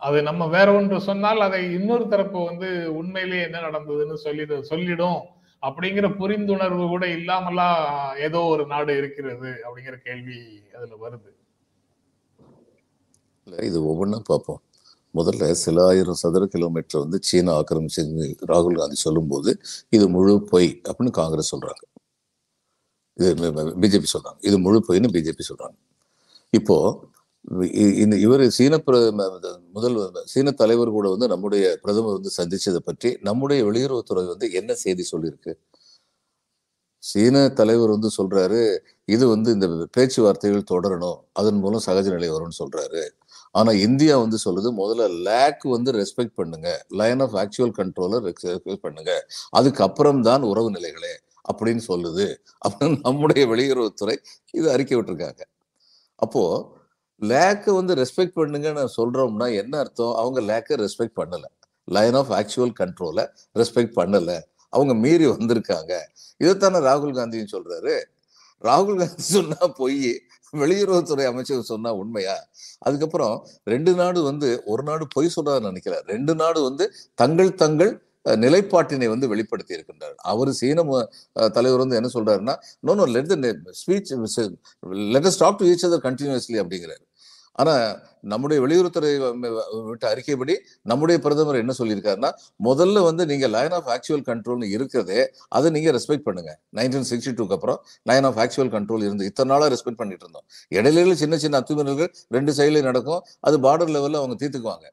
அது நம்ம வேற ஒன்று சொன்னால் அதை இன்னொரு தரப்பு வந்து உண்மையிலேயே என்ன நடந்ததுன்னு சொல்லிடு சொல்லிடும் அப்படிங்கிற புரிந்துணர்வு கூட இல்லாமலாம் ஏதோ ஒரு நாடு இருக்கிறது அப்படிங்கிற கேள்வி அதுல வருது. இது ஒவ்வொன்றும் பார்ப்போம். முதல்ல சில ஆயிரம் சதுர கிலோமீட்டர் வந்து சீனா ஆக்கிரமிச்சு ராகுல் காந்தி சொல்லும்போது இது முழு பொய் அப்படின்னு காங்கிரஸ் சொல்றாங்க. இது பிஜேபி சொல்றாங்க. இது முழு பொய்ன்னு பிஜேபி சொல்றாங்க. இப்போ இந்த இவர் சீன பிர- முதல் சீன தலைவர் கூட வந்து நம்முடைய பிரதமர் வந்து சந்திச்சதை பற்றி நம்முடைய வெளியுறவுத்துறை வந்து என்ன செய்தி சொல்லியிருக்கு? சீன தலைவர் வந்து சொல்றாரு இது வந்து இந்த பேச்சுவார்த்தைகள் தொடரணும் அதன் மூலம் சகஜ நிலை வரும்னு சொல்றாரு. ஆனா இந்தியா வந்து சொல்லுது முதல்ல லேக் வந்து ரெஸ்பெக்ட் பண்ணுங்க லைன் ஆஃப் ஆக்சுவல் கண்ட்ரோலை ரெஸ்பெக்ட் பண்ணுங்க அதுக்கப்புறம் தான் உறவு நிலைகளே அப்படின்னு சொல்லுது. அப்படின்னு நம்முடைய வெளியுறவுத்துறை இது அறிக்கை விட்டுருக்காங்க. அப்போ லேக்கை வந்து ரெஸ்பெக்ட் பண்ணுங்கன்னு சொல்றோம்னா என்ன அர்த்தம்? அவங்க லேக்கை ரெஸ்பெக்ட் பண்ணல. லைன் ஆஃப் ஆக்சுவல் கண்ட்ரோலை ரெஸ்பெக்ட் பண்ணல. அவங்க மீறி வந்திருக்காங்க. இதைத்தானே ராகுல் காந்தியும் சொல்றாரு. ராகுல் காந்தி சொன்னா பொய். வெளியுறவுத்துறை அமைச்சர் சொன்னா உண்மையா? அதுக்கப்புறம் ரெண்டு நாடு வந்து ஒரு நாடு பொய் சொல்றாரு நினைக்கிறேன் ரெண்டு நாடு வந்து தங்கள் தங்கள் நிலைப்பாட்டினை வந்து வெளிப்படுத்தி இருக்கின்றார். அவர் சீன தலைவர் வந்து என்ன சொல்றாருன்னா no no let the speech let us talk to each other continuously அப்படிங்கிறாரு. ஆனா நம்முடைய வெளியுறவுத்துறை விட்ட அறிக்கைப்படி நம்முடைய பிரதமர் என்ன சொல்லியிருக்காருன்னா முதல்ல வந்து நீங்க லைன் ஆஃப் ஆக்சுவல் கண்ட்ரோல்னு இருக்கிறதே அதை நீங்க ரெஸ்பெக்ட் பண்ணுங்க. நைன்டீன் சிக்ஸ்டி டூக்கு அப்புறம் லைன் ஆஃப் ஆக்சுவல் கண்ட்ரோல் இருந்து இத்தனை நாளாக ரெஸ்பெக்ட் பண்ணிட்டு இருந்தோம். இடையில சின்ன சின்ன அத்துமீறல்கள் ரெண்டு சைட்லயும் நடக்கும் அது பார்டர் லெவலில் அவங்க தீர்த்துக்குவாங்க.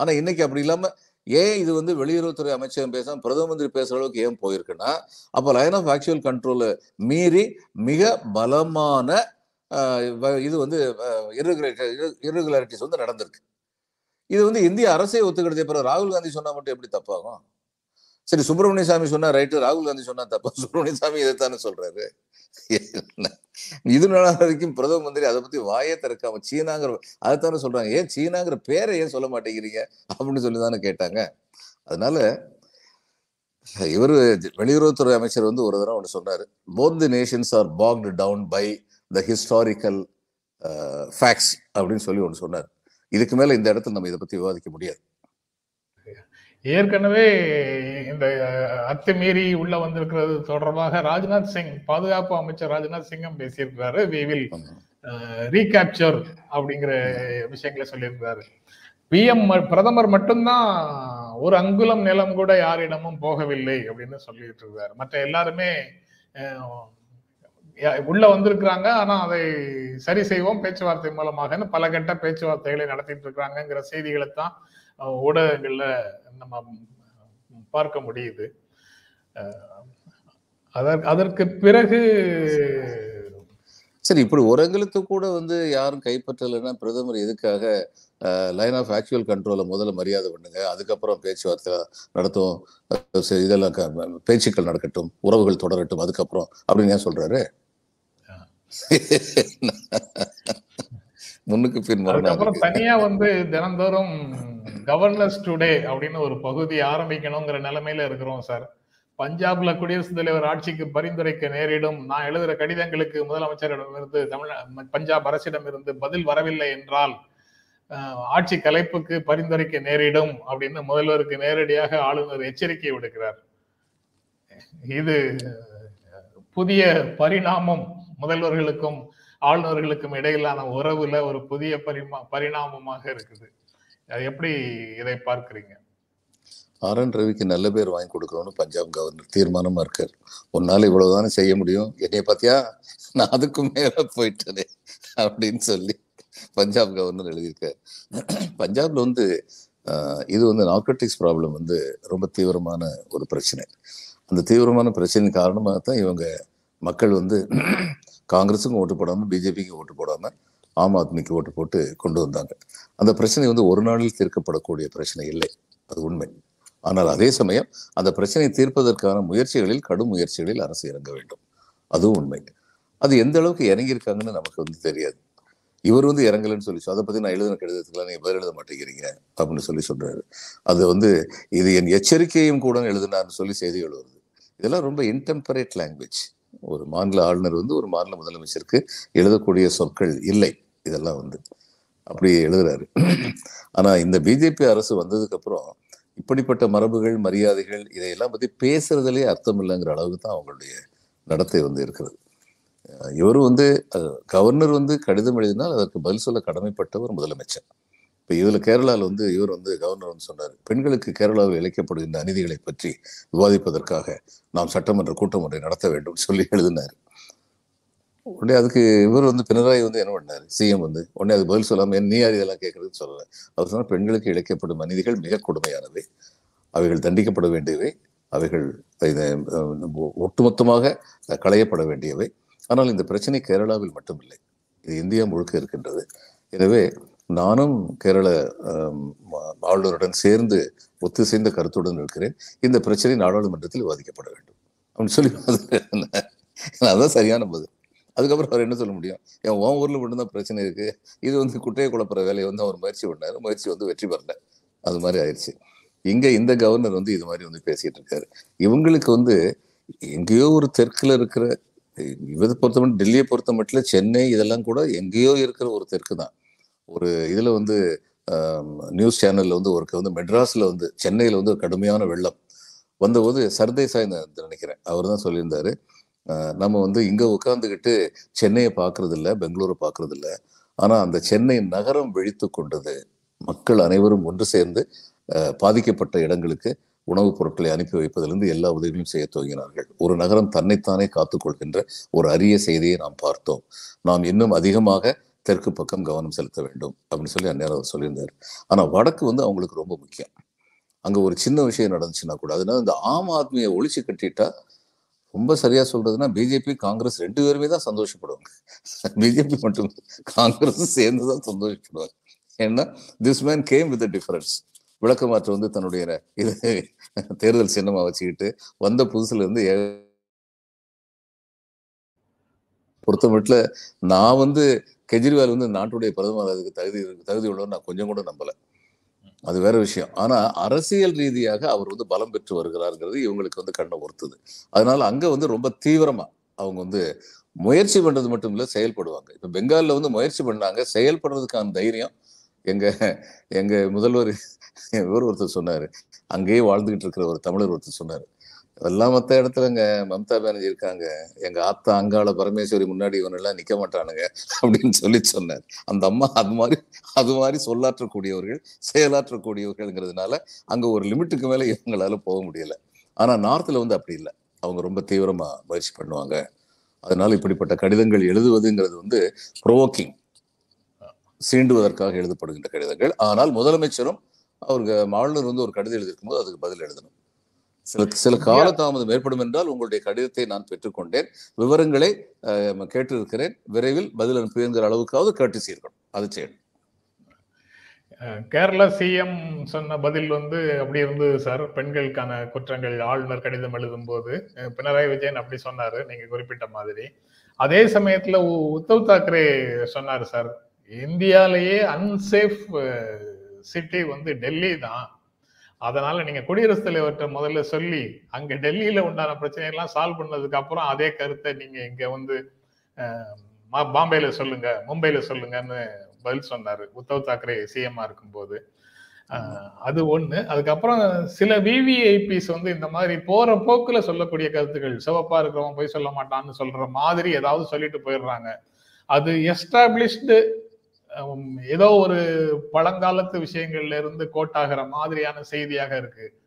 ஆனா இன்னைக்கு அப்படி இல்லாமல் ஏன் இது வந்து வெளியுறவுத்துறை அமைச்சகம் பேசாம பிரதம மந்திரி பேசுற அளவுக்கு ஏன் போயிருக்குன்னா அப்போ லைன் ஆஃப் ஆக்சுவல் கண்ட்ரோலை மீறி மிக பலமான இது வந்து இருகுலாரிட்டிஸ் வந்து நடந்திருக்கு. இது வந்து இந்திய அரசே ஒத்துக்கிடுது அப்புறம் ராகுல் காந்தி சொன்னா மட்டும் எப்படி தப்பாகும்? சரி சுப்பிரமணிய சாமி சொன்னா ரைட்டு ராகுல் காந்தி சொன்னா தப்பா. சுப்பிரமணிய சாமி இதைத்தானே சொல்றாரு. இது நாள் வரைக்கும் பிரதம மந்திரி அதை பத்தி வாயே திறக்காம சீனாங்கிற அதைத்தானே சொல்றாங்க. ஏன் சீனாங்கிற பேரை ஏன் சொல்ல மாட்டேங்கிறீங்க? அப்படின்னு சொல்லி தானே கேட்டாங்க. அதனால இவர் வெளியுறவுத்துறை அமைச்சர் வந்து ஒரு தடவை ஒன்று சொன்னாரு. Both the nations are bogged down by the historical facts அப்படின்னு சொல்லி ஒன்று சொன்னார். இதுக்கு மேல இந்த இடத்துல நம்ம இதை பத்தி விவாதிக்க முடியாது. ஏற்கனவே இந்த அத்துமீறி உள்ள வந்திருக்கிறது தொடர்பாக ராஜ்நாத் சிங் பாதுகாப்பு அமைச்சர் ராஜ்நாத் சிங்கும் பேசியிருக்கிறாரு. We will. ரீகேப்சர் அப்படிங்கிற விஷயங்களை சொல்லியிருக்கிறாரு. பிஎம் பிரதமர் மட்டும்தான் ஒரு அங்குலம் நிலம் கூட யாரிடமும் போகவில்லை அப்படின்னு சொல்லிட்டு இருக்காரு மற்ற எல்லாருமே உள்ள வந்திருக்கிறாங்க. ஆனா அதை சரி செய்வோம் பேச்சுவார்த்தை மூலமாகன்னு பல கட்ட பேச்சுவார்த்தைகளை நடத்திட்டு இருக்காங்கங்கிற செய்திகளை தான் ஊடகங்கள்ல நம்ம பார்க்க முடியுது. அதற்கு அதற்கு பிறகு சரி இப்படி ஒரு அங்கலத்து கூட வந்து யாரும் கைப்பற்றலைன்னா பிரதமர் எதுக்காக லைன் ஆஃப் ஆக்சுவல் கண்ட்ரோலை முதல்ல மரியாதை பண்ணுங்க அதுக்கப்புறம் பேச்சுவார்த்தை நடத்தும் இதெல்லாம் பேச்சுக்கள் நடக்கட்டும் உறவுகள் தொடரட்டும் அதுக்கப்புறம் அப்படின்னு ஏன் சொல்றாரு? முன்னுக்கு பின் அதுக்கப்புறம் தனியா வந்து தினந்தோறும் கவர்னர்ஸ் டுடே அப்படின்னு ஒரு பகுதி ஆரம்பிக்கணுங்கிற நிலைமையில இருக்கிறோம் சார் பஞ்சாப்ல குடியரசுத் தலைவர் ஆட்சிக்கு பரிந்துரைக்க நேரிடும். நான் எழுதுற கடிதங்களுக்கு முதலமைச்சரிடமிருந்து தமிழ் பஞ்சாப் அரசிடம் இருந்து பதில் வரவில்லை என்றால் ஆட்சி கலைப்புக்கு பரிந்துரைக்க நேரிடும் அப்படின்னு முதல்வருக்கு நேரடியாக ஆளுநர் எச்சரிக்கை விடுக்கிறார். இது புதிய பரிணாமம் முதல்வர்களுக்கும் ஆளுநர்களுக்கும் இடையிலான உறவுல ஒரு புதிய பரிமா பரிணாமமாக இருக்குது. அது எப்படி இதை பார்க்குறீங்க? ஆர் என் ரவிக்கு நல்ல பேர் வாங்கி கொடுக்கணும்னு பஞ்சாப் கவர்னர் தீர்மானமா இருக்கார். உன்னால இவ்வளவுதானே செய்ய முடியும்? என்னைய பார்த்தியா நான் அதுக்கும் மேல போயிட்டேனே அப்படின்னு சொல்லி பஞ்சாப் கவர்னர் எழுதியிருக்கார். பஞ்சாப்ல வந்து இது வந்து நார்கட்டிக்ஸ் ப்ராப்ளம் வந்து ரொம்ப தீவிரமான ஒரு பிரச்சனை. அந்த தீவிரமான பிரச்சனை காரணமாக தான் இவங்க மக்கள் வந்து காங்கிரஸுக்கும் ஓட்டு போடாமல் பிஜேபிக்கும் ஓட்டு போடாமல் ஆம் ஆத்மிக்கு ஓட்டு போட்டு கொண்டு வந்தாங்க. அந்த பிரச்சனை வந்து ஒரு நாளில் தீர்க்கப்படக்கூடிய பிரச்சனை இல்லை. அது உண்மை. ஆனால் அதே சமயம் அந்த பிரச்சனையை தீர்ப்பதற்கான முயற்சிகளில் கடும் முயற்சிகளில் அரசு இறங்க வேண்டும். அதுவும் உண்மை. அது எந்த அளவுக்கு இறங்கியிருக்காங்கன்னு நமக்கு வந்து தெரியாது. இவர் வந்து இறங்கலன்னு சொல்லி அதை பற்றி நான் எழுதின கடிதத்துக்குலாம் நீங்கள் பதில் எழுத மாட்டேங்கிறீங்க அப்படின்னு சொல்லி சொல்கிறாரு அது வந்து இது என் எச்சரிக்கையும் கூட எழுதினார்னு சொல்லி செய்திகள் வருது. இதெல்லாம் ரொம்ப இன்டெம்பரேட் லாங்குவேஜ் ஒரு மாநில ஆளுநர் வந்து ஒரு மாநில முதலமைச்சருக்கு எழுதக்கூடிய சொற்கள் இல்லை. இதெல்லாம் வந்து அப்படியே எழுதுறாரு. ஆனா இந்த பிஜேபி அரசு வந்ததுக்கு அப்புறம் இப்படிப்பட்ட மரபுகள் மரியாதைகள் இதையெல்லாம் பத்தி பேசுறதுலயே அர்த்தம் இல்லைங்கிற அளவுக்கு தான் அவங்களுடைய நடத்தை வந்து இருக்கிறது. இவர் இவரும் வந்து கவர்னர் வந்து கடிதம் எழுதினால் அதற்கு பதில் சொல்ல கடமைப்பட்ட ஒரு முதலமைச்சர். இப்போ இதுல கேரளாவில் வந்து இவர் வந்து கவர்னர் வந்து சொன்னார் பெண்களுக்கு கேரளாவில் இழைக்கப்படுகின்ற அநீதிகளை பற்றி விவாதிப்பதற்காக நாம் சட்டமன்ற கூட்டம் ஒன்றை நடத்த வேண்டும் சொல்லி எழுதினார். உடனே அதுக்கு இவர் வந்து பினராயி வந்து என்ன பண்ணார்? சிஎம் வந்து உடனே அது பதில் சொல்லாம என் நீ யார் இதெல்லாம் கேட்கறதுன்னு சொல்லல? அவர் சொன்னால் பெண்களுக்கு இழைக்கப்படும் அநீதிகள் மிக கொடுமையானவை. அவைகள் தண்டிக்கப்பட வேண்டியவை. அவைகள் இதை, ஒட்டுமொத்தமாக களையப்பட வேண்டியவை. ஆனால் இந்த பிரச்சனை கேரளாவில் மட்டுமில்லை. இது இந்தியா முழுக்க இருக்கின்றது. எனவே நானும் கேரள ஆளுநருடன் சேர்ந்து ஒத்துசைந்த கருத்துடன் இருக்கிறேன் இந்த பிரச்சனை நாடாளுமன்றத்தில் விவாதிக்கப்பட வேண்டும். அப்படின்னு சொல்லி அதுதான் சரியான பதில். அதுக்கப்புறம் அவர் என்ன சொல்ல முடியும்? என் உன் ஊரில் மட்டும்தான் பிரச்சனை இருக்கு. இது வந்து குட்டையை குழப்புற வேலையை வந்து அவர் முயற்சி பண்ணார். முயற்சி வந்து வெற்றி பெறல. அது மாதிரி ஆயிடுச்சு. இங்கே இந்த கவர்னர் வந்து இது மாதிரி வந்து பேசிட்டு இருக்காரு. இவங்களுக்கு வந்து எங்கேயோ ஒரு தெற்கில் இருக்கிற இவரை பொறுத்த மட்டும் டெல்லியை பொறுத்த மட்டும் சென்னை இதெல்லாம் கூட எங்கேயோ இருக்கிற ஒரு தெற்கு தான் ஒரு இதில் வந்து நியூஸ் சேனல்ல வந்து ஒரு வந்து மெட்ராஸ்ல வந்து சென்னையில் வந்து ஒரு கடுமையான வெள்ளம் வந்தபோது சர்தேசாய் நினைக்கிறேன். அவர் தான் சொல்லியிருந்தார். நம்ம வந்து இங்க உட்காந்துக்கிட்டு சென்னையை பார்க்கறது பெங்களூரை பார்க்கறது இல்ல ஆனா அந்த சென்னை நகரம் விழித்து கொண்டது மக்கள் அனைவரும் ஒன்று சேர்ந்து பாதிக்கப்பட்ட இடங்களுக்கு உணவுப் பொருட்களை அனுப்பி வைப்பதிலிருந்து எல்லா உதவியும் செய்ய துவங்கினார்கள். ஒரு நகரம் தன்னைத்தானே காத்துக்கொள்கின்ற ஒரு அரிய செய்தியை நாம் பார்த்தோம். நாம் இன்னும் அதிகமாக தெற்கு பக்கம் கவனம் செலுத்த வேண்டும் அப்படின்னு சொல்லி அந்நேரம் அவர் சொல்லியிருந்தார். ஆனால் வடக்கு வந்து அவங்களுக்கு ரொம்ப முக்கியம். அங்கே ஒரு சின்ன விஷயம் நடந்துச்சுன்னா கூட அதனால இந்த ஆம் ஆத்மியை ஒழிச்சு கட்டிட்டா ரொம்ப சரியா சொல்றதுன்னா பிஜேபி காங்கிரஸ் ரெண்டு பேருமே தான் சந்தோஷப்படுவாங்க. பிஜேபி மட்டும் காங்கிரஸ் சேர்ந்து தான் சந்தோஷப்படுவாங்க. ஏன்னா this man came with difference விளக்கமாற்று வந்து தன்னுடைய இது தேர்தல் சின்னமா வச்சுக்கிட்டு வந்த புதுசுல இருந்து பொறுத்த மட்டும் நான் வந்து கெஜ்ரிவால் வந்து நாட்டுடைய பிரதமர் அதுக்கு தகுதி தகுதி உள்ளவர் நான் கொஞ்சம் கூட நம்பலை. அது வேற விஷயம். ஆனா அரசியல் ரீதியாக அவர் வந்து பலம் பெற்று வருகிறாருங்கிறது இவங்களுக்கு வந்து கண்ணை ஒருத்துது அதனால அங்க வந்து ரொம்ப தீவிரமா அவங்க வந்து முயற்சி பண்றது மட்டும் இல்ல செயல்படுவாங்க. இப்ப பெங்கால்ல வந்து முயற்சி பண்ணாங்க. செயல்படுறதுக்கான தைரியம் எங்க எங்க முதல்வர் இவர் ஒருத்தர் சொன்னாரு. அங்கேயே வாழ்ந்துகிட்டு இருக்கிற ஒரு தமிழர் ஒருத்தர் சொன்னாரு. அதெல்லாம் மத்த இடத்துலங்க மம்தா பானர்ஜி இருக்காங்க. எங்க ஆத்தா அங்காள பரமேஸ்வரி முன்னாடி இவனெல்லாம் நிக்க மாட்டானுங்க அப்படின்னு சொல்லி சொன்னார். அந்த அம்மா அது மாதிரி அது மாதிரி சொல்லாற்றக்கூடியவர்கள் செயலாற்றக்கூடியவர்கள்ங்கிறதுனால அங்க ஒரு லிமிட்டுக்கு மேல இவங்களால போக முடியல. ஆனா நார்த்ல வந்து அப்படி இல்லை. அவங்க ரொம்ப தீவிரமா முயற்சி பண்ணுவாங்க. அதனால இப்படிப்பட்ட கடிதங்கள் எழுதுவதுங்கிறது வந்து ப்ரோவோக்கிங் சீண்டுவதற்காக எழுதப்படுகின்ற கடிதங்கள். ஆனால் முதலமைச்சரும் அவருக்கு ஆளுநர் வந்து ஒரு கடிதம் எழுதியிருக்கும் போது அதுக்கு பதில் எழுதணும். சில சில காலதாமதம் ஏற்படும் என்றால் உங்களுடைய கடிதத்தை நான் பெற்றுக்கொண்டேன். விவரங்களை கேட்டிருக்கிறேன். விரைவில் பதில் அனுப்புங்கிற அளவுக்காவது கேட்டு இருக்கணும். அது செய்யணும். கேரளா சிஎம் சொன்ன பதில் வந்து அப்படி இருந்தது சார். பெண்களுக்கான குற்றங்கள் ஆளுநர் கடிதம் எழுதும்போது அஹ் பினராயி விஜயன் அப்படி சொன்னாரு. நீங்க குறிப்பிட்ட மாதிரி. அதே சமயத்துல உத்தவ் தாக்கரே சொன்னாரு சார். இந்தியாலேயே அன்சேஃப் சிட்டி வந்து டெல்லி தான் அதனால நீங்க குடியரசுத் தலைவர்கிட்ட முதல்ல சொல்லி அங்க டெல்லியில உண்டான பிரச்சனையெல்லாம் சால்வ் பண்ணதுக்கு அப்புறம் அதே கருத்தை நீங்க இங்க வந்து மா- பாம்பேல சொல்லுங்க மும்பைல சொல்லுங்கன்னு பதில் சொன்னாரு. உத்தவ் தாக்கரே சிஎம்மா இருக்கும்போது. அது ஒண்ணு. அதுக்கப்புறம் சில விவிஐபிஸ் வந்து இந்த மாதிரி போற போக்குல சொல்லக்கூடிய கருத்துக்கள் சிவப்பா இருக்கிறவன் போய் சொல்ல மாட்டான்னு சொல்ற மாதிரி ஏதாவது சொல்லிட்டு போயிடுறாங்க. அது எஸ்டாப்ளிஷ்டு ஏதோ ஒரு பழங்காலத்து விஷயங்கள்ல இருந்து கோட்டாகிற மாதிரியான செய்தியாக இருக்கு.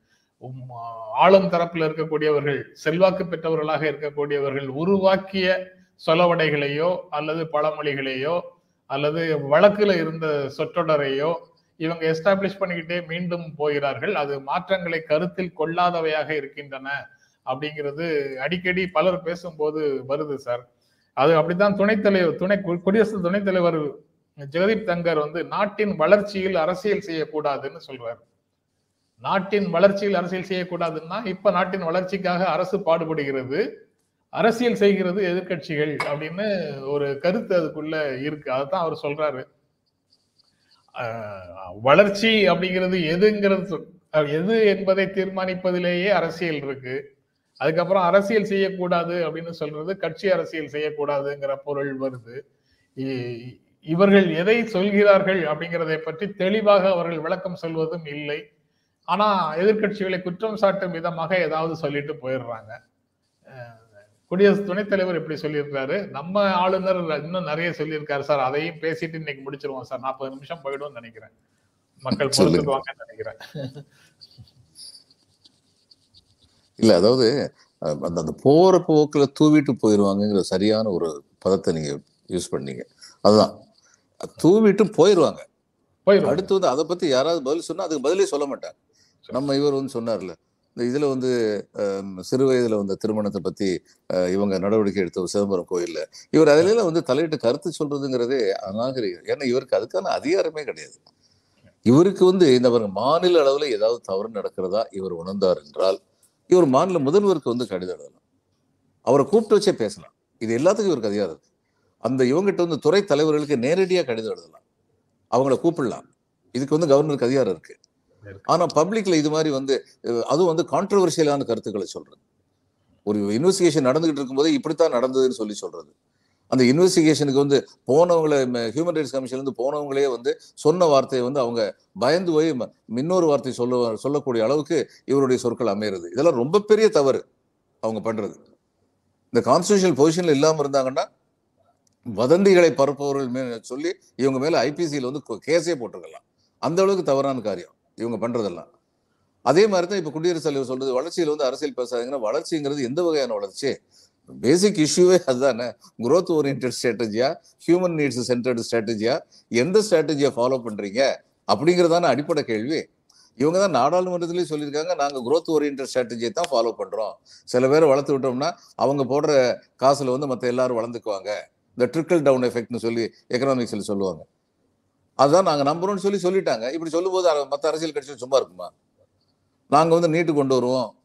ஆளும் தரப்புல இருக்கக்கூடியவர்கள் செல்வாக்கு பெற்றவர்களாக இருக்கக்கூடியவர்கள் உருவாக்கிய சொலவடைகளையோ அல்லது பழமொழிகளையோ அல்லது வழக்குல இருந்த சொற்றொடரையோ இவங்க எஸ்டாப்ளிஷ் பண்ணிக்கிட்டே மீண்டும் போகிறார்கள். அது மாற்றங்களை கருத்தில் கொள்ளாதவையாக இருக்கின்றன அப்படிங்கிறது அடிக்கடி பலர் பேசும்போது வருது சார். அது அப்படித்தான் துணைத் தலைவர் துணை கு- குடியரசு துணைத் தலைவர் ஜெகதீப் தங்கர் வந்து நாட்டின் வளர்ச்சியில் அரசியல் செய்யக்கூடாதுன்னு சொல்றாரு. நாட்டின் வளர்ச்சியில் அரசியல் செய்யக்கூடாதுன்னா இப்ப நாட்டின் வளர்ச்சிக்காக அரசு பாடுபடுகிறது. அரசியல் செய்கிறது எதிர்க்கட்சிகள் அப்படின்னு ஒரு கருத்து அதுக்குள்ள இருக்கு. அதுதான் அவர் சொல்றாரு. வளர்ச்சி அப்படிங்கிறது எதுங்கிறது எது என்பதை தீர்மானிப்பதிலேயே அரசியல் இருக்கு. அதுக்கப்புறம் அரசியல் செய்யக்கூடாது அப்படின்னு சொல்றது கட்சி அரசியல் செய்யக்கூடாதுங்கிற பொருள் வருது. இவர்கள் எதை சொல்கிறார்கள் அப்படிங்கிறதை பற்றி தெளிவாக அவர்கள் விளக்கம் சொல்வதும் இல்லை. ஆனா எதிர்க்கட்சிகளை குற்றம் சாட்டும் விதமாக ஏதாவது சொல்லிட்டு போயிடுறாங்க. குடியரசு துணைத் தலைவர் இப்படி சொல்லியிருக்காரு. நம்ம ஆளுநர் இன்னும் நிறைய சொல்லியிருக்காரு சார். அதையும் பேசிட்டு இன்னைக்கு முடிச்சிருவோம் சார். நாற்பது நிமிஷம் போயிடும்னு நினைக்கிறேன். மக்கள். பொறுத்துக்குவாங்கன்னு நினைக்கிறேன். இல்ல அதாவது அந்த அந்த போற போக்குல தூவிட்டு போயிருவாங்கங்கிற சரியான ஒரு பதத்தை நீங்க யூஸ் பண்ணீங்க. அதுதான். தூவிட்டு போயிருவாங்க. போயிடும் அடுத்து வந்து அதை பத்தி யாராவது பதில் சொன்னா அதுக்கு பதிலே சொல்ல மாட்டாங்க நம்ம இவர் வந்து சொன்னார்ல இந்த இதுல வந்து சிறு வயதுல வந்த திருமணத்தை பத்தி இவங்க நடவடிக்கை எடுத்த சிதம்பரம் கோயில்ல இவர் அதில வந்து தலையிட்டு கருத்து சொல்றதுங்கிறதே அநாகரிகம். ஏன்னா இவருக்கு அதுக்கான அதிகாரமே கிடையாது. இவருக்கு வந்து இந்த மாநில அளவுல ஏதாவது தவறு நடக்கிறதா இவர் உணர்ந்தார் என்றால் இவர் மாநில முதல்வருக்கு வந்து கடிதம் எழுதலாம். அவரை கூப்பிட்டு வச்சே பேசலாம். இது எல்லாத்துக்கும் இவருக்கு அதிகாரம் இருக்கு. அந்த இவங்ககிட்ட வந்து துறை தலைவர்களுக்கு நேரடியாக கடிதம் எழுதலாம். அவங்கள கூப்பிடலாம். இதுக்கு வந்து கவர்னருக்கு அதிகாரம் இருக்கு. ஆனா பப்ளிக்ல இது மாதிரி வந்து அதுவும் வந்து கான்ட்ரவர்ஷியலான கருத்துக்களை சொல்றது. ஒரு இன்வெஸ்டிகேஷன் நடந்துகிட்டு இருக்கும்போது இப்படித்தான் நடந்ததுன்னு சொல்லி சொல்றது. அந்த இன்வெஸ்டிகேஷனுக்கு வந்து போனவங்களை ஹியூமன் ரைட்ஸ் கமிஷன்ல இருந்து போனவங்களே வந்து சொன்ன வார்த்தையை வந்து அவங்க பயந்து போய் இன்னொரு வார்த்தை சொல்ல சொல்லக்கூடிய அளவுக்கு இவருடைய சொற்கள் அமையிறது. இதெல்லாம் ரொம்ப பெரிய தவறு அவங்க பண்றது. இந்த கான்ஸ்டியூஷனல் பொசிஷன்ல இல்லாம இருந்தாங்கன்னா வதந்திகளை பரப்புபவர்கள் மேல சொல்லி இவங்க மேல ஐபிசியில் வந்து கேஸே போட்டிருக்கலாம். அந்த அளவுக்கு தவறான காரியம். இவங்க பண்றதெல்லாம். அதே மாதிரி தான் இப்ப குடியரசுத் தலைவர் சொல்றது வளர்ச்சியில் வந்து அரசியல் பேசாதீங்கன்னா வளர்ச்சிங்கிறது எந்த வகையான வளர்ச்சி? பேசிக் இஷ்யூவே அதுதானே. குரோத் ஓரியன்ட் ஸ்ட்ராட்டஜியா ஹியூமன் நீட்ஸ் சென்டர்டு ஸ்ட்ராட்டஜியா எந்த ஸ்ட்ராட்டஜியை ஃபாலோ பண்றீங்க? அப்படிங்கிறதான அடிப்படை கேள்வி. இவங்க தான் நாடாளுமன்றத்திலேயே சொல்லியிருக்காங்க நாங்கள் குரோத் ஓரியன்ட் ஸ்ட்ராட்டஜியை தான் ஃபாலோ பண்ணுறோம் சில பேரை வளர்த்து விட்டோம்னா அவங்க போடுற காசில் வந்து மற்ற எல்லாரும் வளர்ந்துக்குவாங்க. இந்த ட்ரிக்கிள் டவுன் எஃபெக்ட்னு சொல்லி எக்கனாமிக்ஸில் சொல்லுவாங்க. அதுதான் நாங்கள் நம்புறோம்னு சொல்லி சொல்லிட்டாங்க. இப்படி சொல்லும்போது மற்ற அரசியல் கட்சிகள் சும்மா இருக்குமா? நாங்கள் வந்து நீட்டு கொண்டு வருவோம்.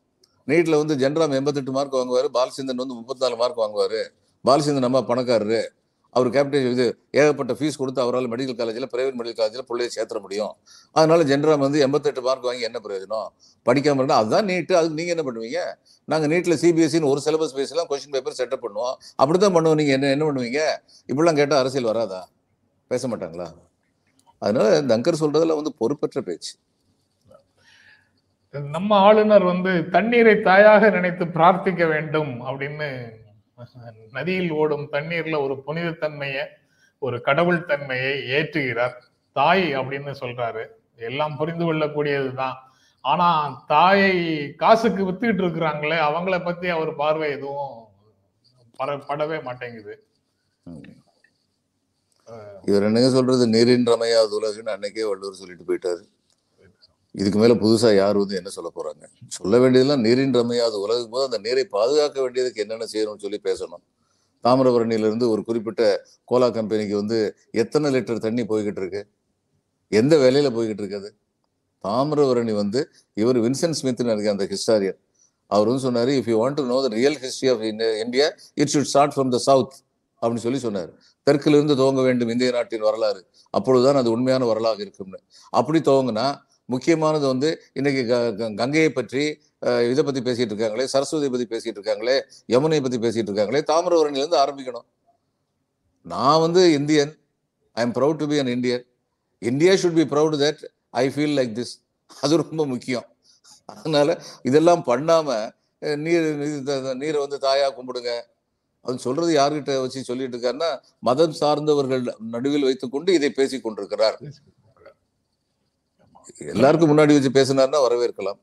நீட்டில் வந்து ஜென்ராம் எண்பத்தெட்டு மார்க் வாங்குவார். பாலச்சந்திரன் வந்து முப்பத்தாலு மார்க் வாங்குவார். பாலச்சந்திரன் நம்ம பணக்காரரு. அவர் கேப்டன் இது ஏகப்பட்ட ஃபீஸ் கொடுத்து அவரால் மெடிக்கல் காலேஜில் பிரைவேட் மெடிக்கல் காலேஜில் பிள்ளையை சேர்த்த முடியும். அதனால ஜென்ரல் வந்து எண்பத்தெட்டு மார்க் வாங்கி என்ன பிரயோஜனம்? படிக்காமல் இருந்தால் அதுதான் நீட்டு அதுக்கு நீங்கள் என்ன பண்ணுவீங்க? நாங்கள் நீட்டில் சிபிஎஸ்சின்னு ஒரு சிலபஸ் பேசலாம் கொஸ்டின் பேப்பர் செட்டப் பண்ணுவோம். அப்படி தான் பண்ணுவோம். நீங்கள் என்ன என்ன பண்ணுவீங்க? இப்படிலாம் கேட்டால் அரசியல் வராதா? பேச மாட்டாங்களா? அதனால தங்கர் அங்கர் சொல்றதுல வந்து பொறுப்பற்ற பேச்சு. நம்ம ஆளுநர் வந்து தண்ணீரை தாயாக நினைத்து பிரார்த்திக்க வேண்டும் அப்படின்னு நதியில் ஓடும் தண்ணீர்ல ஒரு புனிதத்தன்மையை ஒரு கடவுள் தன்மையை ஏற்றுகிறார். தாய் அப்படின்னு சொல்றாரு. எல்லாம் புரிந்து கொள்ளக்கூடியதுதான். ஆனா தாயை காசுக்கு வித்துக்கிட்டு இருக்கிறாங்களே அவங்கள பத்தி அவர் பார்வை எதுவும் படவே மாட்டேங்குது. இவர் என்னங்க சொல்றது? நீரின்றமையா ரமையாது உலகுன்னு அன்னைக்கே வள்ளுவர் சொல்லிட்டு போயிட்டாரு. இதுக்கு மேல புதுசா யார் வந்து என்ன சொல்ல போறாங்க? சொல்ல வேண்டியதெல்லாம் நீரின் ரமையாது. உலகும் போது அந்த நீரை பாதுகாக்க வேண்டியதுக்கு என்னென்ன செய்யணும்னு சொல்லி பேசணும். தாமிரபரணியிலிருந்து ஒரு குறிப்பிட்ட கோலா கம்பெனிக்கு வந்து எத்தனை லிட்டர் தண்ணி போய்கிட்டு இருக்கு? எந்த வேலையில போய்கிட்டு இருக்குது தாமிரபரணி வந்து இவர் வின்சென்ட் ஸ்மித்னு இருக்கு அந்த ஹிஸ்டாரியன் அவர் வந்து சொன்னார் if you want to know the real history of India it should start from the south அப்படின்னு சொல்லி சொன்னார். தெற்கிலிருந்து துவங்க வேண்டும் இந்திய நாட்டின் வரலாறு. அப்பொழுதுதான் அது உண்மையான வரலாறு இருக்கும்னு. அப்படி துவங்கினா முக்கியமானது வந்து இன்னைக்கு க- கங்கையை பற்றி இதை பத்தி பேசிட்டு இருக்காங்களே சரஸ்வதியை பத்தி பேசிட்டு இருக்காங்களே யமுனை பத்தி பேசிட்டு இருக்காங்களே தாமிரபரணில இருந்து ஆரம்பிக்கணும். நான் வந்து Indian I am proud to be an Indian India should be proud that I feel like this அது ரொம்ப முக்கியம். அதனால இதெல்லாம் பண்ணாம நீர் நீரை வந்து தாயா கும்பிடுங்க. அது சொல்றது யார்கிட்ட வச்சு சொல்லிட்டு இருக்காருன்னா மதம் சார்ந்தவர்கள் நடுவில் வைத்துக்கொண்டு இதை பேசிக் கொண்டிருக்கிறார் எல்லாருக்கும் முன்னாடி வச்சு பேசினார்னா வரவேற்கலாம்.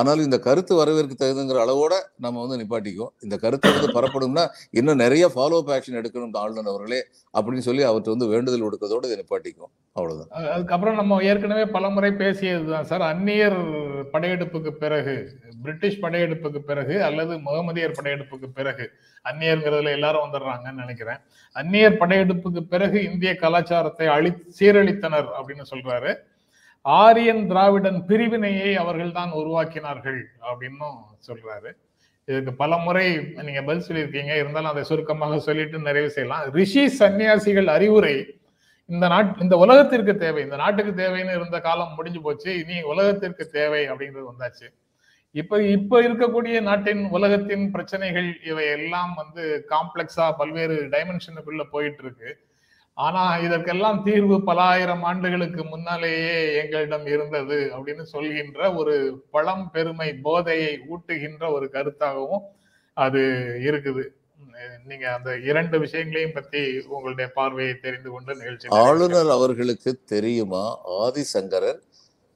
ஆனால் இந்த கருத்து வரவேற்க தகுதுங்கிற அளவோட நம்ம வந்து நிப்பாட்டிக்குவோம். இந்த கருத்து வந்து பரப்படும்னா இன்னும் நிறைய ஃபாலோ அப் ஆக்ஷன் எடுக்கணும் ஆளுநர் அவர்களே அப்படின்னு சொல்லி அவர்கிட்ட வந்து வேண்டுதல் கொடுக்கறதோட இதை நிப்பாட்டிக்கும் அவ்வளவுதான். அதுக்கப்புறம் நம்ம ஏற்கனவே பலமுறை பேசியதுதான் சார். அந்நியர் படையெடுப்புக்கு பிறகு பிரிட்டிஷ் படையெடுப்புக்கு பிறகு அல்லது முகமதியர் படையெடுப்புக்கு பிறகு அந்நியர்ங்கிறதுல எல்லாரும் வந்துடுறாங்கன்னு நினைக்கிறேன். அந்நியர் படையெடுப்புக்கு பிறகு இந்திய கலாச்சாரத்தை அழி சீரழித்தனர் அப்படின்னு சொல்றாரு. ஆரியன் திராவிடன் பிரிவினையை அவர்கள் தான் உருவாக்கினார்கள் அப்படின்னும் சொல்றாரு. இதுக்கு பல முறை நீங்க பதில் சொல்லியிருக்கீங்க. இருந்தாலும் அதை சுருக்கமாக சொல்லிட்டு நிறைவு செய்யலாம். ரிஷி சன்னியாசிகள் அறிவுரை இந்த நாட் இந்த உலகத்திற்கு தேவை இந்த நாட்டுக்கு தேவைன்னு இருந்த காலம் முடிஞ்சு போச்சு இனி உலகத்திற்கு தேவை அப்படிங்கிறது வந்தாச்சு. இப்ப இப்ப இருக்கக்கூடிய நாட்டின் உலகத்தின் பிரச்சனைகள் இவை எல்லாம் வந்து காம்ப்ளெக்ஸா பல்வேறு டைமென்ஷனுக்குள்ள போயிட்டு இருக்கு. ஆனா இதற்கெல்லாம் தீர்வு பல ஆயிரம் ஆண்டுகளுக்கு முன்னாலேயே எங்களிடம் இருந்தது அப்படின்னு சொல்கின்ற ஒரு பழம் பெருமை போதையை ஊட்டுகின்ற ஒரு கருத்தாகவும் அது இருக்குது. நீங்க அந்த இரண்டு விஷயங்களையும் பத்தி உங்களுடைய பார்வையை தெரிந்து கொண்டு நிகழ்ச்சி ஆளுநர் அவர்களுக்கு தெரியுமா? ஆதிசங்கரர்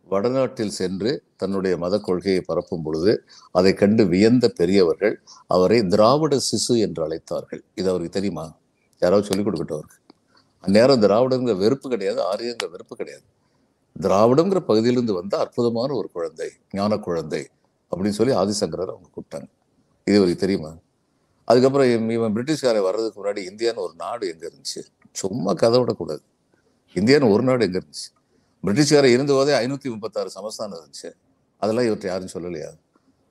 வடநாட்டில் சென்று தன்னுடைய மத கொள்கையை பரப்பும் பொழுது அதை கண்டு வியந்த பெரியவர்கள் அவரை திராவிட சிசு என்று அழைத்தார்கள். இது அவருக்கு தெரியுமா? யாராவது சொல்லிக் கொடுக்கட்டும் அவருக்கு. அந்நேரம் திராவிடங்கிற வெறுப்பு கிடையாது ஆரியங்கிற வெறுப்பு கிடையாது. திராவிடங்கிற பகுதியிலிருந்து வந்த அற்புதமான ஒரு குழந்தை ஞான குழந்தை அப்படின்னு சொல்லி ஆதிசங்கரர் அவங்க கூப்பிட்டாங்க. இது வரைக்கும் தெரியுமா? அதுக்கப்புறம் இவன் இவன் பிரிட்டிஷ்காரன் வர்றதுக்கு முன்னாடி இந்தியான்னு ஒரு நாடு எங்கே இருந்துச்சு? சும்மா கதை விடக்கூடாது. இந்தியான்னு ஒரு நாடு எங்கே இருந்துச்சு? பிரிட்டிஷ்காரை இருந்த போதே ஐநூற்றி முப்பத்தாறு சமஸ்தானம் இருந்துச்சு. அதெல்லாம் இவற்றை யாரும் சொல்லலையா?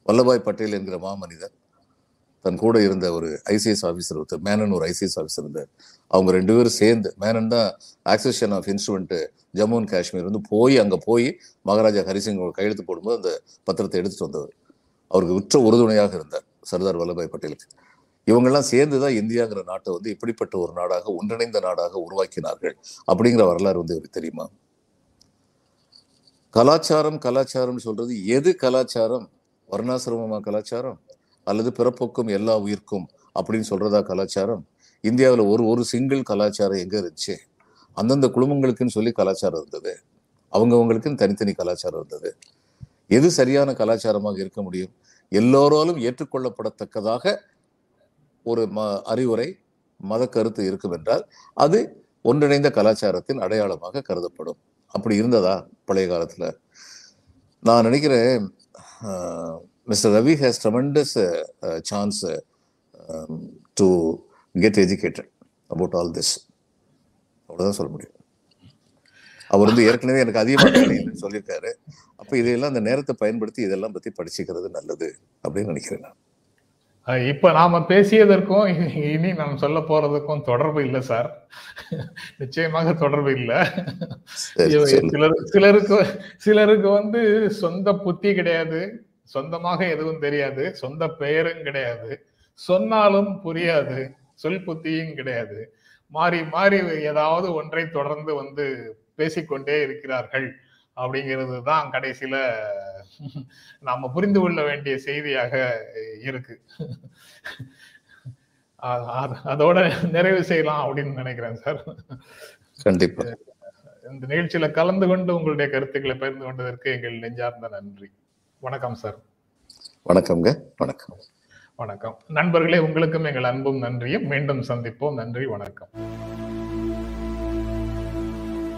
வல்லபாய் பட்டேல் என்கிற மாமனிதர் தன் கூட இருந்த ஒரு ஐசிஎஸ் ஆஃபீஸர் ஒருத்தர் மேனன் ஒரு ஐசிஎஸ் ஆஃபீஸர் இருந்தார். அவங்க ரெண்டு பேரும் சேர்ந்து மேனன் தான் accession of instrument Jammu and Kashmir வந்து போய் அங்க போய் மகாராஜா ஹரிசிங் கையெழுத்து போடும்போது அந்த பத்திரத்தை எடுத்துட்டு வந்தவர். அவருக்கு உற்ற உறுதுணையாக இருந்தார் சர்தார் வல்லபாய் பட்டேலுக்கு. இவங்கெல்லாம் சேர்ந்து தான் இந்தியாங்கிற நாட்டை வந்து இப்படிப்பட்ட ஒரு நாடாக ஒன்றிணைந்த நாடாக உருவாக்கினார்கள் அப்படிங்கிற வரலாறு வந்து இவருக்கு தெரியுமா? கலாச்சாரம் கலாச்சாரம் சொல்றது எது கலாச்சாரம்? வர்ணாசிரமமா கலாச்சாரம்? அல்லது பிறப்புக்கும் எல்லா உயிர்க்கும் அப்படின்னு சொல்றதா கலாச்சாரம்? இந்தியாவில் ஒரு ஒரு சிங்கிள் கலாச்சாரம் எங்க இருந்துச்சு? அந்தந்த குடும்பங்களுக்குன்னு சொல்லி கலாச்சாரம் இருந்தது. அவங்கவுங்களுக்குன்னு தனித்தனி கலாச்சாரம் இருந்தது. எது சரியான கலாச்சாரமாக இருக்க முடியும்? எல்லோராலும் ஏற்றுக்கொள்ளப்படத்தக்கதாக ஒரு ம அறிவுரை மத கருத்து இருக்கும் என்றால் அது ஒன்றிணைந்த கலாச்சாரத்தின் அடையாளமாக கருதப்படும். அப்படி இருந்ததா பழைய காலத்தில்? நான் நினைக்கிறேன் mister Ravi has tremendous chance to get educated about all this அவ்வளோதான் சொல்ல முடியும். அவர் வந்து ஏற்கனவே எனக்கு அதிகமாக சொல்லியிருக்காரு. அப்போ இதையெல்லாம் அந்த நேரத்தை பயன்படுத்தி இதெல்லாம் பற்றி படிச்சுக்கிறது நல்லது அப்படின்னு நினைக்கிறேன் நான். இப்ப நாம பேசியதற்கும் இனி- நாம் சொல்ல போறதுக்கும் தொடர்பு இல்லை சார். நிச்சயமாக தொடர்பு இல்லை. சிலருக்கு சிலருக்கு வந்து சொந்த புத்தி கிடையாது. சொந்தமாக எதுவும் தெரியாது. சொந்த பெயரும் கிடையாது. சொன்னாலும் புரியாது. சொல் புத்தியும் கிடையாது. மாறி மாறி ஏதாவது ஒன்றை தொடர்ந்து வந்து பேசிக்கொண்டே இருக்கிறார்கள் அப்படிங்கிறது தான் கடைசியில நாம புரிந்து கொள்ள வேண்டிய செய்தியாக இருக்கு. அதோட நிறைவு செய்யலாம் அப்படின்னு நினைக்கிறேன் சார். கண்டிப்பா. இந்த நிகழ்ச்சியில கலந்து கொண்டு உங்களுடைய கருத்துக்களை பகிர்ந்து கொண்டதற்கு எங்கள் நெஞ்சார்ந்த நன்றி. வணக்கம் சார். வணக்கம்ங்க வணக்கம். வணக்கம். நண்பர்களே உங்களுக்கும் எங்கள் அன்பும் நன்றியும். மீண்டும் சந்திப்போம். நன்றி வணக்கம்.